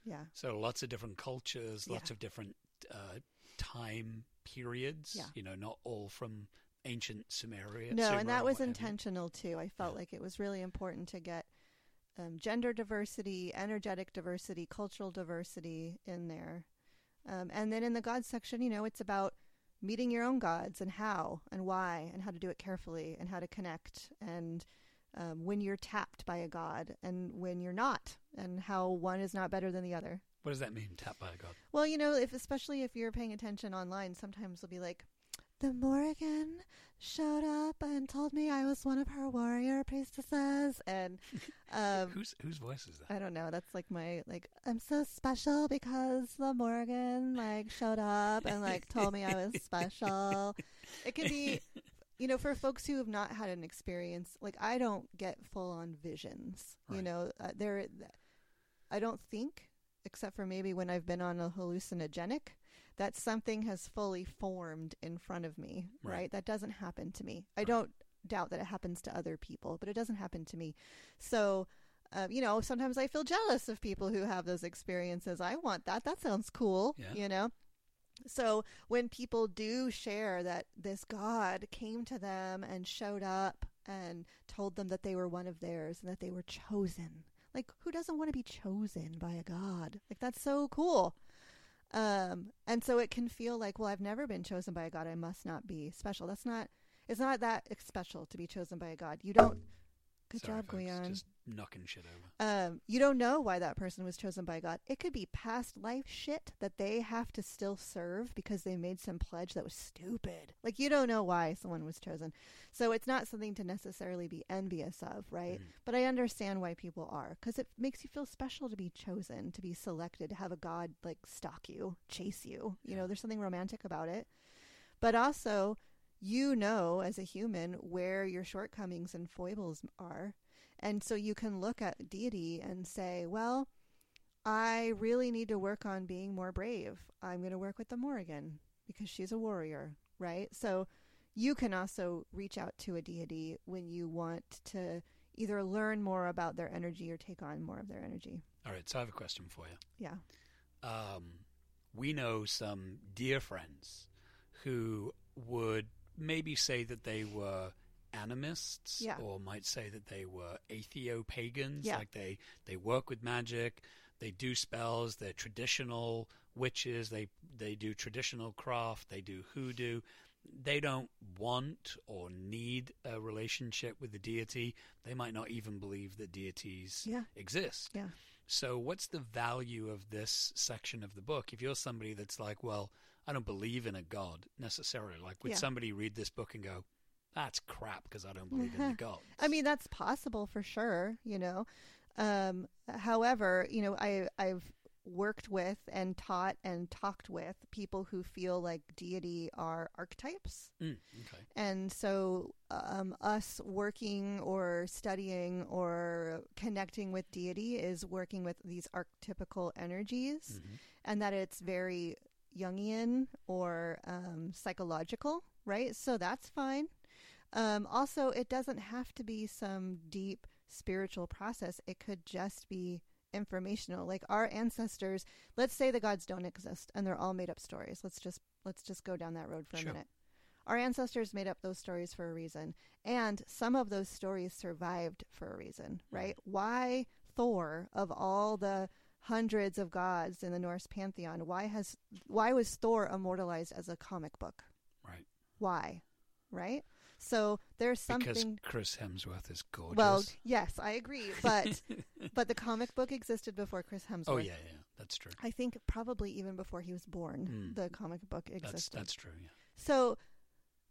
Yeah. So lots of different cultures, lots Yeah. of different uh, time periods. Yeah. You know, not all from ancient Sumeria. No, Sumer and that was what have you. intentional too. I felt Yeah. like it was really important to get um, gender diversity, energetic diversity, cultural diversity in there. Um, and then in the God section, you know, it's about meeting your own gods and how and why and how to do it carefully and how to connect and um, when you're tapped by a god and when you're not and how one is not better than the other. What does that mean? tapped by a god. Well, you know, if especially if you're paying attention online, sometimes they'll be like, "The Morrigan showed up and told me I was one of her warrior priestesses," and um, whose whose voice is that? I don't know. That's like my like I'm so special because the Morrigan like showed up and like told me I was special. It can be, you know, for folks who have not had an experience. Like I don't get full on visions. You know, uh, there. I don't think, except for maybe when I've been on a hallucinogenic, that something has fully formed in front of me. Right. Right. That doesn't happen to me. I Right. don't doubt that it happens to other people, but it doesn't happen to me. So uh, you know, sometimes I feel jealous of people who have those experiences. I want that. That sounds cool. Yeah. You know? So when people do share that this God came to them and showed up and told them that they were one of theirs and that they were chosen, like who doesn't want to be chosen by a God? Like that's so cool. Um, and so it can feel like, well, I've never been chosen by a God. I must not be special. That's not. It's not that special to be chosen by a God. You don't. Good Sorry, job, folks, Gwion. Just knocking shit over. Um, you don't know why that person was chosen by God. It could be past life shit that they have to still serve because they made some pledge that was stupid. Like you don't know why someone was chosen. So it's not something to necessarily be envious of, right? Mhm. But I understand why people are because it makes you feel special to be chosen, to be selected, to have a God like stalk you, chase you. You know, there's something romantic about it. But also, you know as a human where your shortcomings and foibles are. And so you can look at deity and say, well, I really need to work on being more brave. I'm going to work with the Morrigan because she's a warrior, right? So you can also reach out to a deity when you want to either learn more about their energy or take on more of their energy. All right, so I have a question for you. Yeah. Um, we know some dear friends who would maybe say that they were animists Yeah. or might say that they were atheo-pagans Yeah. like they they work with magic they do spells they're traditional witches they they do traditional craft they do hoodoo they don't want or need a relationship with the deity they might not even believe that deities Yeah. exist Yeah. so, what's the value of this section of the book? If you're somebody that's like, well, I don't believe in a God necessarily, like, would Yeah. somebody read this book and go, that's crap because I don't believe in the God? I mean, that's possible for sure, you know. Um, however, you know, I I've worked with and taught and talked with people who feel like deity are archetypes. Mm, okay. And so, um, us working or studying or connecting with deity is working with these archetypical energies, Mhm. and that it's very Jungian or um, psychological, right? So that's fine. Um, also, it doesn't have to be some deep spiritual process, it could just be informational. Like our ancestors let's say the gods don't exist and they're all made up stories. Let's just let's just go down that road for Sure. a minute. Our ancestors made up those stories for a reason and some of those stories survived for a reason right? Why thor of all the hundreds of gods in the norse pantheon why has why was thor immortalized as a comic book? Right. why? Right so there's Because something Chris Hemsworth is gorgeous. well yes i agree but but the comic book existed before chris hemsworth oh, yeah, yeah, that's true. i think probably even before he was born Mm. the comic book That's, existed that's true, yeah. so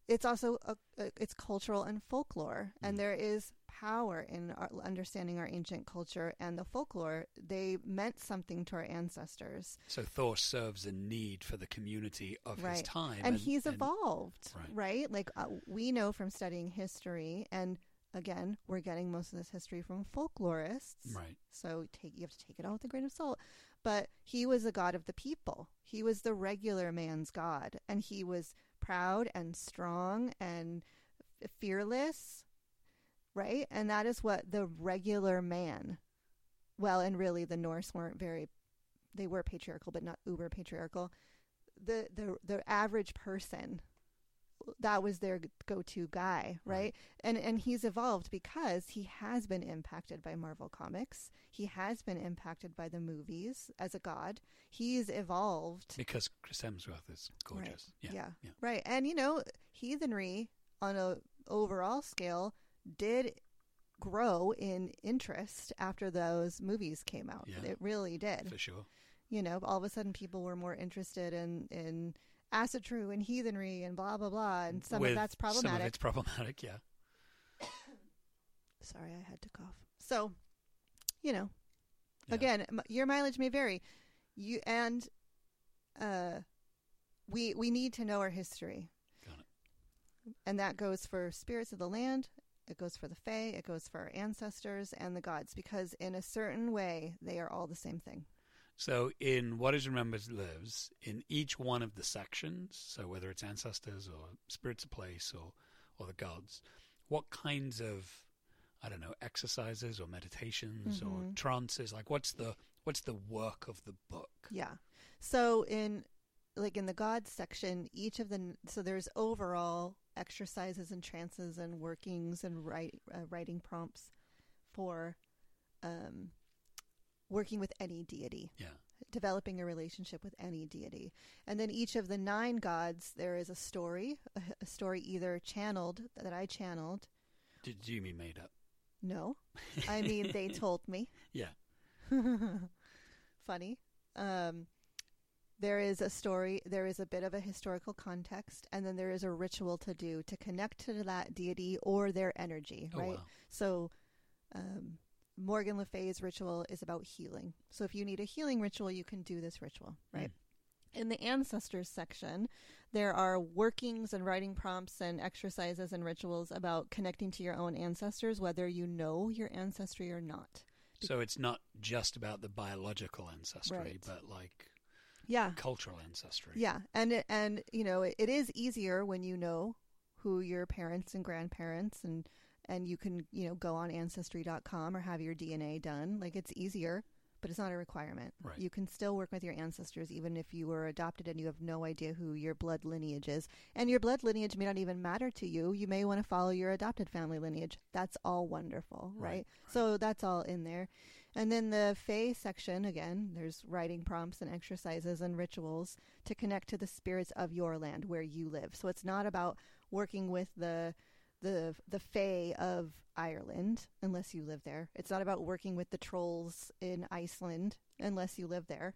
it's also a, a, it's cultural and folklore, and Mm. there is power in our, understanding our ancient culture and the folklore. They meant something to our ancestors, So Thor serves a need for the community of his Right. time. and, he's evolved, Right. right? Like uh, we know from studying history, and again, we're getting most of this history from folklorists. Right. So take you have to take it all with a grain of salt. But he was a god of the people. He was the regular man's god, and he was proud and strong and fearless, right? And that is what the regular man. Well, and really, the Norse weren't very. They were patriarchal, but not uber patriarchal. The the the average person. That was their go-to guy, right? Right. And and he's evolved because he has been impacted by Marvel Comics. He has been impacted by the movies as a god. He's evolved. Because Chris Hemsworth is gorgeous. Yeah. Yeah. yeah. Right. And you know, heathenry on a overall scale did grow in interest after those movies came out. Yeah. It really did. For sure. You know, all of a sudden people were more interested in in Asatru and heathenry and blah blah blah and some With of that's problematic. Some of it's problematic, yeah. Sorry, I had to cough. So, you know, Yeah. again, your mileage may vary. You and uh, we we need to know our history, Got it. and that goes for spirits of the land. It goes for the Fae. It goes for our ancestors and the gods, because in a certain way, they are all the same thing. So, in What is Remembered Lives, in each one of the sections, so whether it's ancestors or spirits of place or, or the gods, what kinds of, I don't know, exercises or meditations or Mhm. trances, like what's the what's the work of the book? Yeah. So in like in the gods section, each of the so there's overall exercises and trances and workings and write, uh, writing prompts for um, working with any deity. Yeah. developing a relationship with any deity. And then each of the nine gods, there is a story, a, story either channeled that I channeled. Did you mean made up? No, I mean they told me. Yeah. Funny. Um, there is a story, there is a bit of a historical context, and then there is a ritual to do to connect to that deity or their energy, Oh, right? wow. So, um, Morgan Le Fay's ritual is about healing. So, if you need a healing ritual, you can do this ritual, right? In the ancestors section, there are workings and writing prompts and exercises and rituals about connecting to your own ancestors, whether you know your ancestry or not. So it's not just about the biological ancestry, Right. but like Yeah. cultural ancestry. Yeah, and it, and you know it, it is easier when you know who your parents and grandparents and and you can you know go on ancestry.com or have your DNA done. Like it's easier, but it's not a requirement. Right. You can still work with your ancestors even if you were adopted and you have no idea who your blood lineage is. And your blood lineage may not even matter to you. You may want to follow your adopted family lineage. That's all wonderful, Right, right? right. So that's all in there. And then the Fae section, again, there's writing prompts and exercises and rituals to connect to the spirits of your land where you live. So it's not about working with the the the Fae of Ireland unless you live there. It's not about working with the trolls in Iceland unless you live there.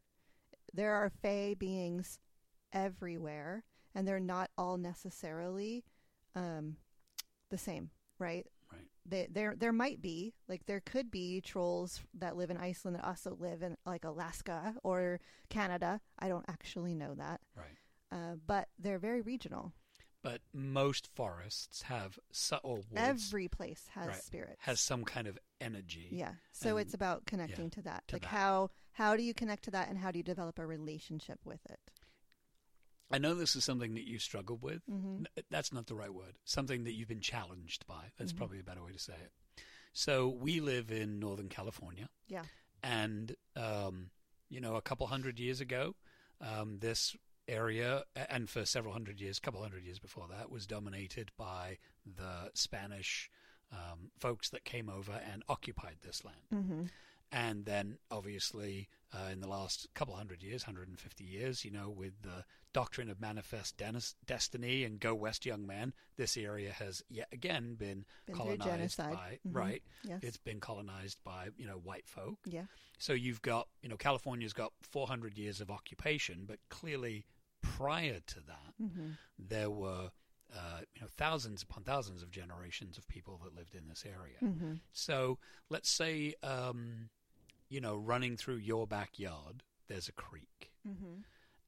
There are Fae beings everywhere, and they're not all necessarily um, the same, right? They, there there might be like there could be trolls that live in Iceland that also live in like Alaska or Canada. I don't actually know that, Right. uh, but they're very regional. But most forests have or woods Every place has Right. spirits. has some kind of energy. yeah. So and- it's about connecting to that. to like that. how how do you connect to that, and how do you develop a relationship with it? I know this is something that you struggled with. hmm N- That's not the right word. Something that you've been challenged by. That's Mhm. probably a better way to say it. So we live in Northern California. Yeah. And, um, you know, a couple hundred years ago, um, this area, and for several hundred years, a couple hundred years before that, was dominated by the Spanish um, folks that came over and occupied this land. hmm And then, obviously, uh, in the last couple hundred years, 150 years, you know, with the doctrine of manifest denis- destiny and go west, young man, this area has yet again been, Been colonized by Mhm. right. Yes. It's been colonized by you know white folk. yeah. So you've got you know California's got 400 years of occupation, but clearly prior to that, hmm there were uh, you know thousands upon thousands of generations of people that lived in this area. hmm So let's say, um, you know, running through your backyard, there's a creek, hmm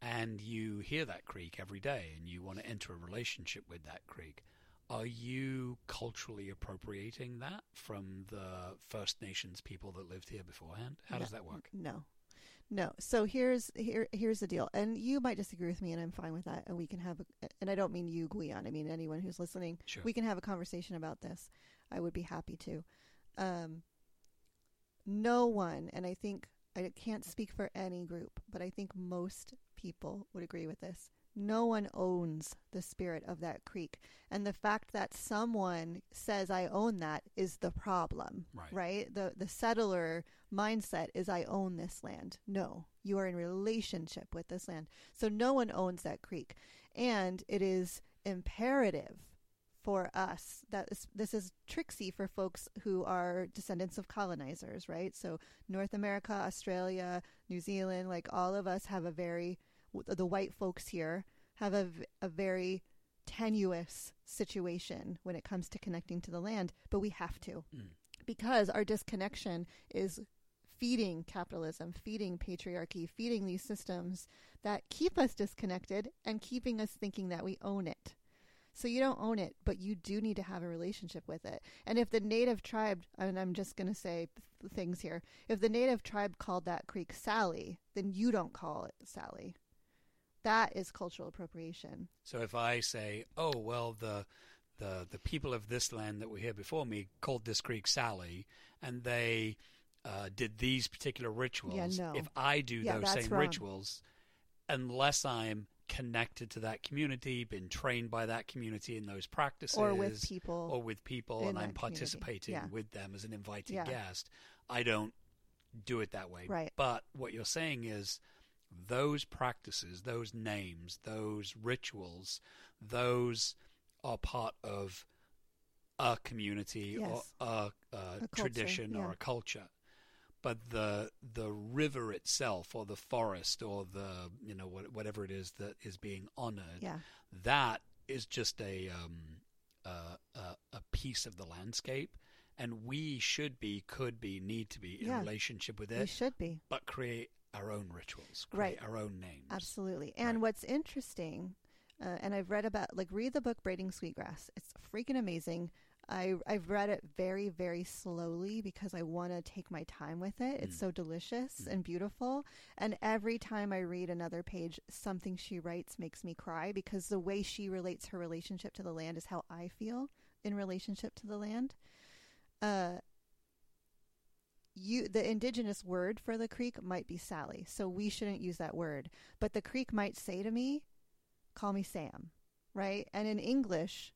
and you hear that creek every day, and you want to enter a relationship with that creek. Are you culturally appropriating that from the First Nations people that lived here beforehand? How does that work? No. No. So here's here here's the deal. And you might disagree with me and I'm fine with that and we can have a, and I don't mean you Gwion, I mean anyone who's listening. Sure. We can have a conversation about this. I would be happy to. Um no one and I think I can't speak for any group, but I think most people would agree with this. No one owns the spirit of that creek. And the fact that someone says I own that is the problem Right. right? The the settler mindset is I own this land. No, you are in relationship with this land. So no one owns that creek. And it is imperative for us that this, this is tricksy for folks who are descendants of colonizers, right? So North America, Australia, New Zealand, like all of us have a very the white folks here have a, a very tenuous situation when it comes to connecting to the land, but we have to Mm. because our disconnection is feeding capitalism, feeding patriarchy, feeding these systems that keep us disconnected and keeping us thinking that we own it. So you don't own it, but you do need to have a relationship with it. And if the native tribe, and I'm just going to say th- things here, if the native tribe called that creek Sally, then you don't call it Sally. That is cultural appropriation. So if I say, "Oh well, the the the people of this land that were here before me called this creek Sally, and they uh, did these particular rituals," yeah, no. if I do Yeah, those same wrong. rituals, unless I'm connected to that community, been trained by that community in those practices, or with people. or with people, and I'm participating Yeah. with them as an invited Yeah. guest, I don't do it that way. Right. But what you're saying is those practices, those names, those rituals, those are part of a community Yes. or a, a, culture, tradition or a culture. But the the river itself, or the forest, or the you know what, whatever it is that is being honored, Yeah. that is just a um, a, a a piece of the landscape, and we should be, could be, need to be in Yeah. relationship with it. We should be. but create our own rituals, create Right. our own names. Absolutely. And Right. what's interesting, uh, and I've read about, like, read the book Braiding Sweetgrass. It's freaking amazing. I, I've read it very, very slowly because I want to take my time with it. It's Mm. so delicious Mm. and beautiful. And every time I read another page, something she writes makes me cry because the way she relates her relationship to the land is how I feel in relationship to the land. Uh, you the indigenous word for the creek might be Sally, so we shouldn't use that word. But the creek might say to me, "Call me Sam," right? And in English,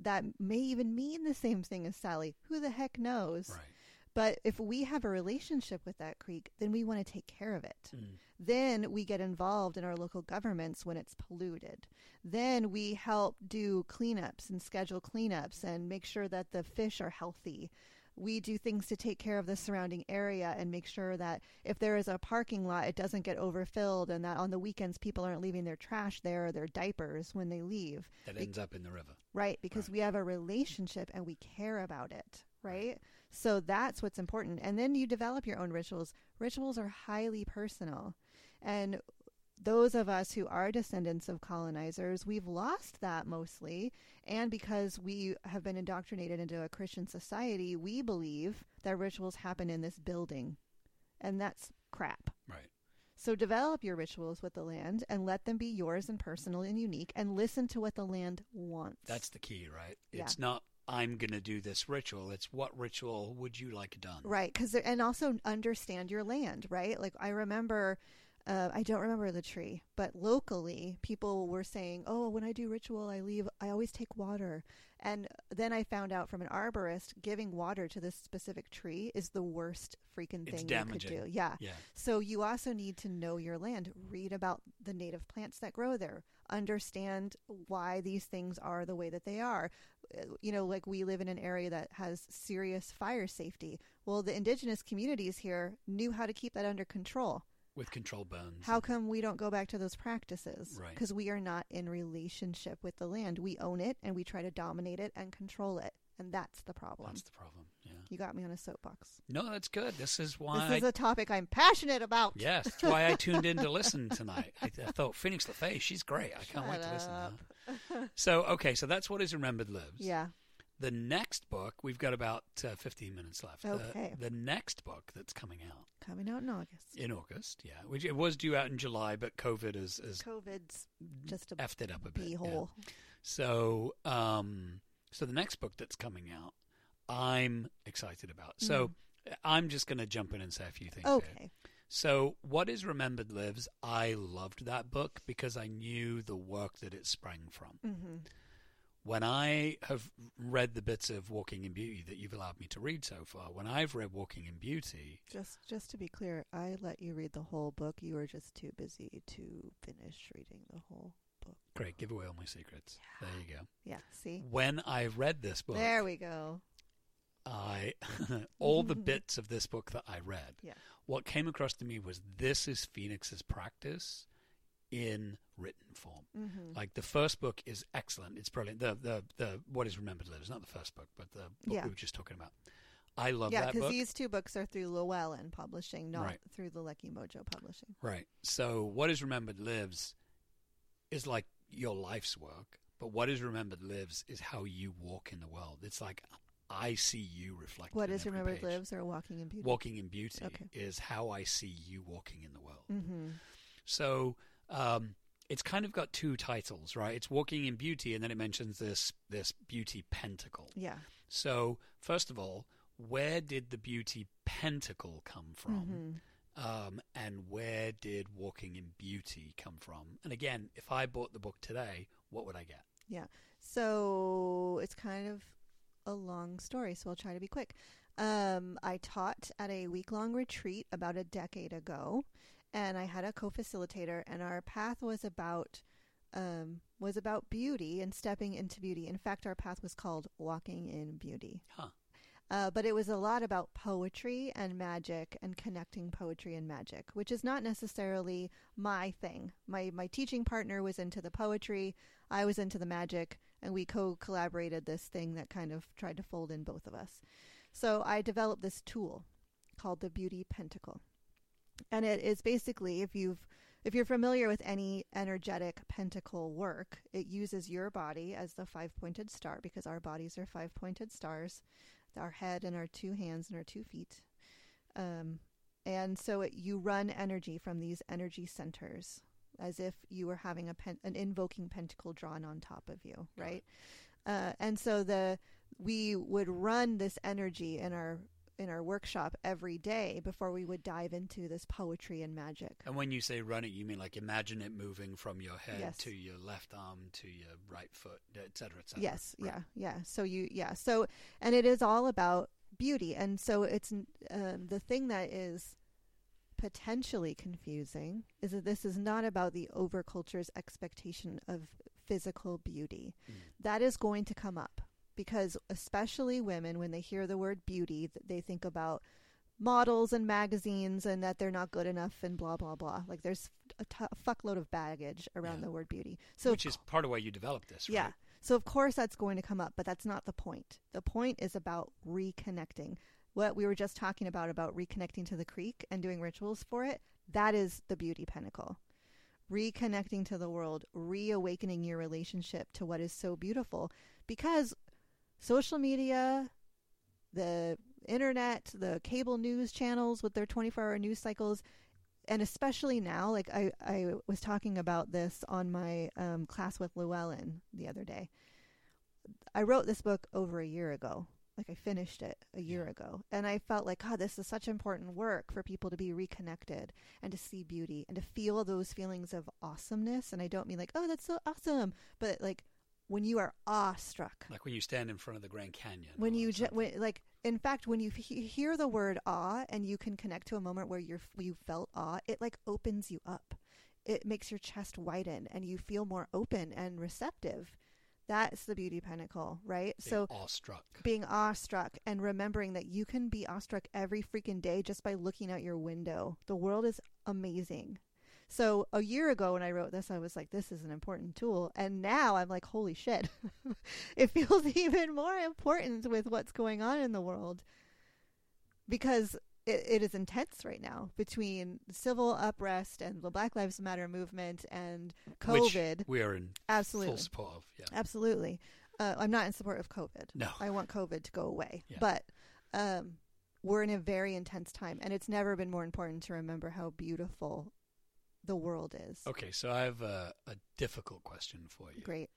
that may even mean the same thing as Sally. Who the heck knows? Right. But if we have a relationship with that creek, then we want to take care of it. Mm. Then we get involved in our local governments when it's polluted. Then we help do cleanups and schedule cleanups and make sure that the fish are healthy. We do things to take care of the surrounding area and make sure that if there is a parking lot, it doesn't get overfilled and that on the weekends people aren't leaving their trash there or their diapers when they leave. That Be- ends up in the river. Right, because Right. we have a relationship and we care about it, right? So that's what's important. And then you develop your own rituals. Rituals are highly personal. And those of us who are descendants of colonizers, we've lost that mostly. And because we have been indoctrinated into a Christian society, we believe that rituals happen in this building. And that's crap. Right. So develop your rituals with the land and let them be yours and personal and unique and listen to what the land wants. That's the key, right? Yeah. It's not I'm going to do this ritual. It's what ritual would you like done? Right, because and also understand your land, right? Like I remember, uh, I don't remember the tree, but locally people were saying, "Oh, when I do ritual, I leave. I always take water." And then I found out from an arborist, giving water to this specific tree is the worst freaking It's thing damaging. you could do. Yeah. Yeah. So you also need to know your land, read about the native plants that grow there, understand why these things are the way that they are. Uh, You know, like we live in an area that has serious fire safety. Well, the indigenous communities here knew how to keep that under control. With control burns. How come we don't go back to those practices? Right. Because we are not in relationship with the land. We own it and we try to dominate it and control it. And that's the problem. That's the problem. Yeah. you got me on a soapbox. No, that's good. This is why. This is I, a topic I'm passionate about. yes, that's why I tuned in to listen tonight. I, I thought Phoenix LeFae, she's great. I can't wait Shut to listen to up. her. So, okay, so that's what is remembered lives. Yeah. The next book, we've got about uh, 15 minutes left. The- Okay. The, next book that's coming out Coming out in August. in August, yeah, which it was due out in July, but COVID has, has COVID's just a effed it up a bit. yeah. So, um, so the next book that's coming out, I'm excited about. So, I'm just going to jump in and say a few things. here. Mm. Okay. So, What is Remembered Lives, I loved that book because I knew the work that it sprang from. hmm When I have read the bits of Walking in Beauty that you've allowed me to read so far, when I've read Walking in Beauty, Just just to be clear, I let you read the whole book. You were just too busy to finish reading the whole book. great, give away all my secrets. There you go. Yeah. See. When I read this book, There we go. I all the bits of this book that I read, Yeah. what came across to me was this is Phoenix's practice in written form. hmm Like the first book is excellent. It's brilliant. The the the what is remembered lives, not the first book, but the book Yeah. we were just talking about. I love Yeah, that because these two books are through Llewellyn Publishing, not Right. through the Lucky Mojo Publishing. Right. So what is remembered lives is like your life's work, but what is remembered lives is how you walk in the world. It's like I see you reflected. What is Remembered page. Lives or Walking in Beauty? Walking in beauty Okay. is how I see you walking in the world. Mm-hmm. So um, it's kind of got two titles, right? It's Walking in Beauty, and then it mentions this this beauty pentacle. Yeah. So first of all, where did the beauty pentacle come from? Mhm. Um, and where did Walking in Beauty come from? And again, if I bought the book today, what would I get? Yeah. So it's kind of a long story, so I'll try to be quick. Um, I taught at a week long retreat about a decade ago, and I had a co facilitator, and our path was about um, was about beauty and stepping into beauty. In fact, our path was called Walking in Beauty. Huh. Uh, but it was a lot about poetry and magic and connecting poetry and magic, which is not necessarily my thing. My my teaching partner was into the poetry, I was into the magic, and we co collaborated this thing that kind of tried to fold in both of us. So I developed this tool called the Beauty Pentacle, and it is basically if you've if you're familiar with any energetic pentacle work, it uses your body as the five pointed star because our bodies are five pointed stars our head and our two hands and our two feet. Um, and so it, you run energy from these energy centers as if you were having a pen, an invoking pentacle drawn on top of you, right? Uh, and so the we would run this energy in our in our workshop every day before we would dive into this poetry and magic. And when you say run it, you mean like imagine it moving from your head Yes. to your left arm to your right foot, et cetera, et cetera. Yes, Right. yeah, yeah. So you, yeah. So, and it is all about beauty, and so it's um, the thing that is potentially confusing is that this is not about the overculture's expectation of physical beauty. Mm. That is going to come up because, especially women, when they hear the word beauty, they think about models and magazines and that they're not good enough and blah blah blah. Like there's a t- a fuckload of baggage around Yeah. the word beauty. So Which is part of why you developed this, right? yeah. So of course that's going to come up, but that's not the point. The point is about reconnecting. What we were just talking about about reconnecting to the creek and doing rituals for it, that is the beauty pentacle. Reconnecting to the world, reawakening your relationship to what is so beautiful because social media, the internet, the cable news channels with their 24-hour news cycles, and especially now, like I, I was talking about this on my um, class with Llewellyn the other day. I wrote this book over a year ago. Like I finished it a year ago. And I felt like, God, this is such important work for people to be reconnected and to see beauty and to feel those feelings of awesomeness. And I don't mean like, oh, that's so awesome, but like when you are awestruck. Like when you stand in front of the Grand Canyon. when you ju- when, like in fact when you he- hear the word awe and you can connect to a moment where you're you felt awe it like opens you up. It makes your chest widen and you feel more open and receptive. That's the beauty pentacle right? Being so awestruck. being awestruck and remembering that you can be awestruck every freaking day just by looking out your window. The world is amazing so a year ago when I wrote this, I was like, this is an important tool. And now I'm like, holy shit. it feels even more important with what's going on in the world because it, it is intense right now between civil unrest and the Black Lives Matter movement and COVID. Which we are in Absolutely. full support of. Yeah. Absolutely. Uh, I'm not in support of COVID. No. I want COVID to go away. Yeah. But um, we're in a very intense time, and it's never been more important to remember how beautiful the world is. Okay, so I have a, a difficult question for you. Great.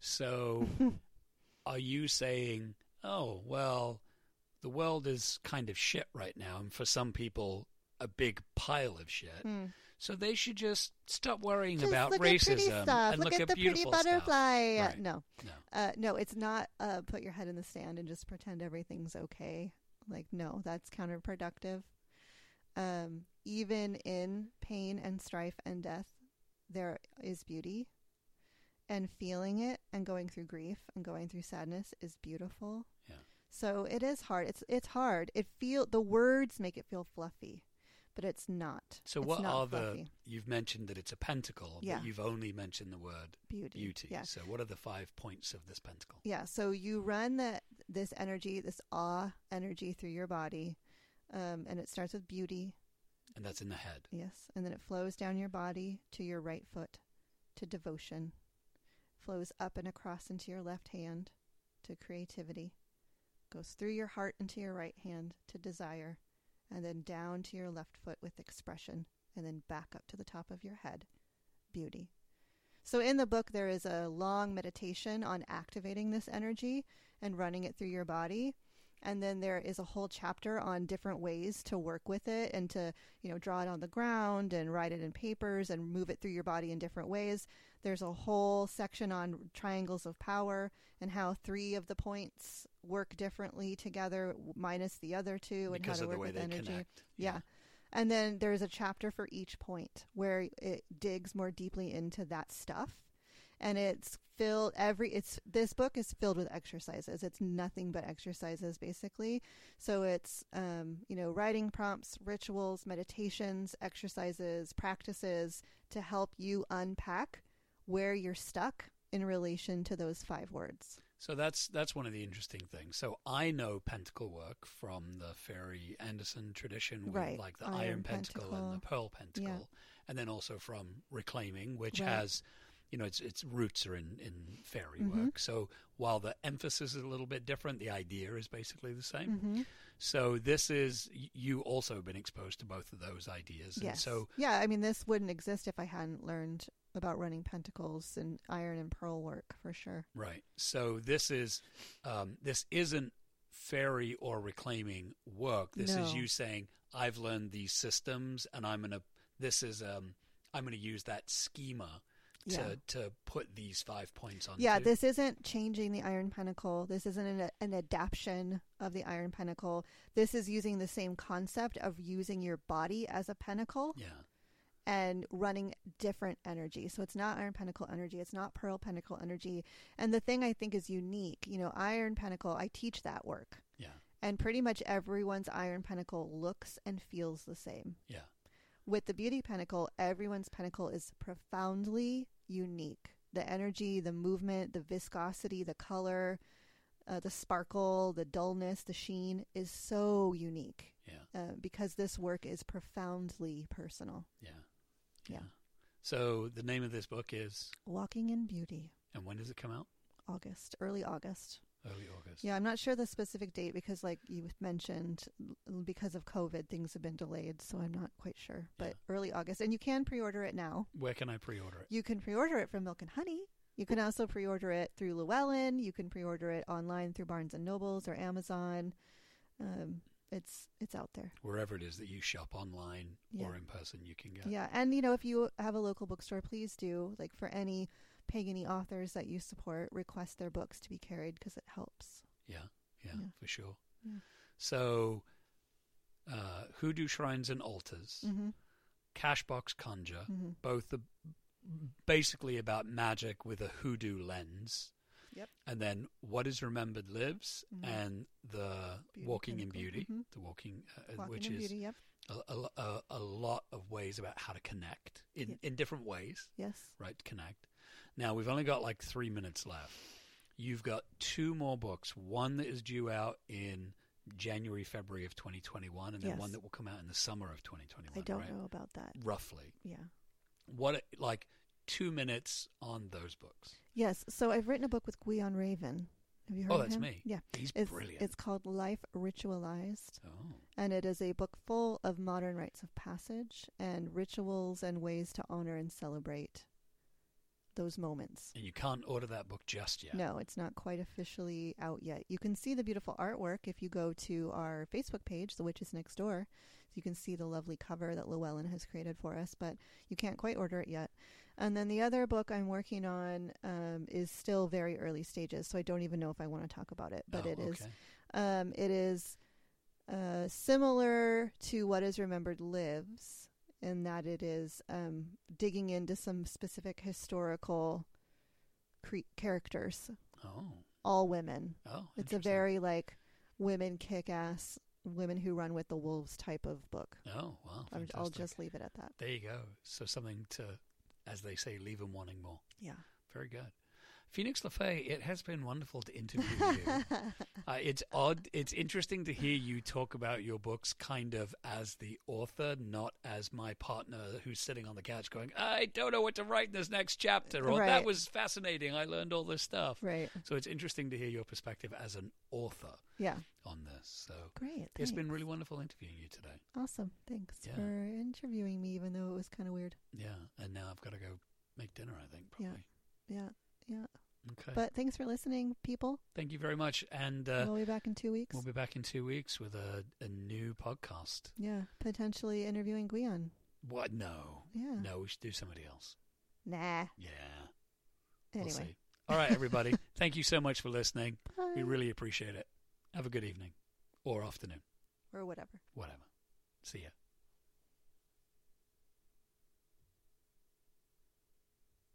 So, are you saying, oh, well, the world is kind of shit right now, and for some people, a big pile of shit. Hmm. So they should just stop worrying Just about at racism stuff. and look, look, at, the pretty butterfly. Right. No, No. uh, no, it's not. Uh, put your head in the sand and just pretend everything's okay. Like, no, that's counterproductive. Um, even in pain and strife and death, there is beauty, and feeling it and going through grief and going through sadness is beautiful. Yeah. So it is hard. It's it's hard. It feel the words make it feel fluffy, but it's not. So It's what not are fluffy. the? You've mentioned that it's a pentacle, Yeah. but you've only mentioned the word beauty? beauty. Yeah. So what are the five points of this pentacle? Yeah, so you run that this energy, this awe energy through your body, um, and it starts with beauty, And that's in the head. yes, and then it flows down your body to your right foot, to devotion, flows up and across into your left hand, to creativity, goes through your heart into your right hand to desire, and then down to your left foot with expression, and then back up to the top of your head, beauty. So in the book, there is a long meditation on activating this energy and running it through your body. And then there is a whole chapter on different ways to work with it and to you know draw it on the ground and write it in papers and move it through your body in different ways there's a whole section on triangles of power and how three of the points work differently together minus the other two and because how to work with energy connect. yeah. And then there's a chapter for each point where it digs more deeply into that stuff. And it's filled every it's this book is filled with exercises. It's nothing but exercises basically. So it's um, you know, writing prompts, rituals, meditations, exercises, practices to help you unpack where you're stuck in relation to those five words. So that's that's one of the interesting things. So I know pentacle work from the Feri Anderson tradition, with Right. like the Iron iron, pentacle, and the pearl pentacle, Yeah. and then also from reclaiming, which Right. has, you know, its its roots are in in Feri Mhm. work. So while the emphasis is a little bit different, the idea is basically the same. Mm-hmm. So this is you also been exposed to both of those ideas, and Yes. so yeah, I mean, this wouldn't exist if I hadn't learned about running pentacles and iron and pearl work for sure. Right. So this is um, this isn't Feri or reclaiming work. This is you saying I've learned these systems and I'm gonna this is um I'm gonna use that schema Yeah. to put these five points on. Yeah, this isn't changing the Iron Pentacle. This isn't an, an adaptation of the Iron Pentacle. This is using the same concept of using your body as a pentacle yeah. and running different energy. So it's not Iron Pentacle energy, it's not Pearl Pentacle energy. And the thing I think is unique, you know, Iron Pentacle, I teach that work. Yeah. And pretty much everyone's Iron Pentacle looks and feels the same. Yeah. With the Beauty Pentacle, everyone's pentacle is profoundly unique. The energy, the movement, the viscosity, the color, uh, the sparkle, the dullness, the sheen is so unique Yeah. uh, because this work is profoundly personal. Yeah. Yeah. So the name of this book is Walking in Beauty, and when does it come out? August, early August. Early August. Yeah, I'm not sure the specific date because, like you mentioned, because of COVID, things have been delayed, so I'm not quite sure. But Yeah. early August, and you can pre-order it now. Where can I pre-order it? You can pre-order it from Milk and Honey. You can also pre-order it through Llewellyn. You can pre-order it online through Barnes and Nobles or Amazon. Um, it's it's out there. Wherever it is that you shop online Yeah. or in person, you can get. Yeah, and you know if you have a local bookstore, please do like for any pagany authors that you support, request their books to be carried because it helps. Yeah, yeah, Yeah. for sure. Yeah. So, uh, Hoodoo Shrines and Altars, Mm-hmm. Cashbox Conjure, Mm-hmm. both the, basically about magic with a hoodoo lens. Yep. And then What is Remembered Lives Mhm. and the Beauty Walking in. Beauty, Mhm. the Walking, uh, Walking which is Beauty. Yep. a, a, a, lot of ways about how to connect in, in different ways. Yes. right? Connect. Now we've only got like three minutes left. You've got two more books. One that is due out in January, February of 2021, and then Yes. one that will come out in the summer of 2021. I don't right? know about that. Roughly, Yeah. what like two minutes on those books? Yes. So I've written a book with Gwion Raven. Have you heard Oh, of that's him? me. Yeah. He's It's, brilliant. it's called Life Ritualized, oh, and it is a book full of modern rites of passage and rituals and ways to honor and celebrate those moments. and you can't order that book just yet. No, it's not quite officially out yet. You can see the beautiful artwork if you go to our Facebook page, The Witches Next Door. So you can see the lovely cover that Llewellyn has created for us, but you can't quite order it yet. And then the other book I'm working on um, is still very early stages, so I don't even know if I want to talk about it. But Oh, it is okay. um, it is uh, similar to What Is Remembered Lives in that it is um, digging into some specific historical cre- characters, Oh, all women. oh, It's a very like women kick ass, women who run with the wolves type of book. oh wow. I'm, I'll just leave it at that. there you go. So something to, as they say, leave them wanting more. Yeah. Very good. Phoenix LeFae, it has been wonderful to interview you. uh, it's odd. It's interesting to hear you talk about your books kind of as the author, not as my partner who's sitting on the couch going, I don't know what to write in this next chapter, or that was fascinating. I learned all this stuff. right. So it's interesting to hear your perspective as an author Yeah. on this. So Great. it's been really wonderful interviewing you today. awesome. Thanks Yeah. for interviewing me, even though it was kind of weird. Yeah. And now I've got to go make dinner, I think, probably. Yeah. Yeah. Okay. But thanks for listening, people. Thank you very much. And uh, we'll be back in two weeks. we'll be back in two weeks with a, a new podcast. yeah, potentially interviewing Gwion. What? No. Yeah. No, we should do somebody else. Nah. Yeah. We'll Anyway. see. All right, everybody. Thank you so much for listening. Bye. We really appreciate it. Have a good evening or afternoon, or whatever. whatever. See ya.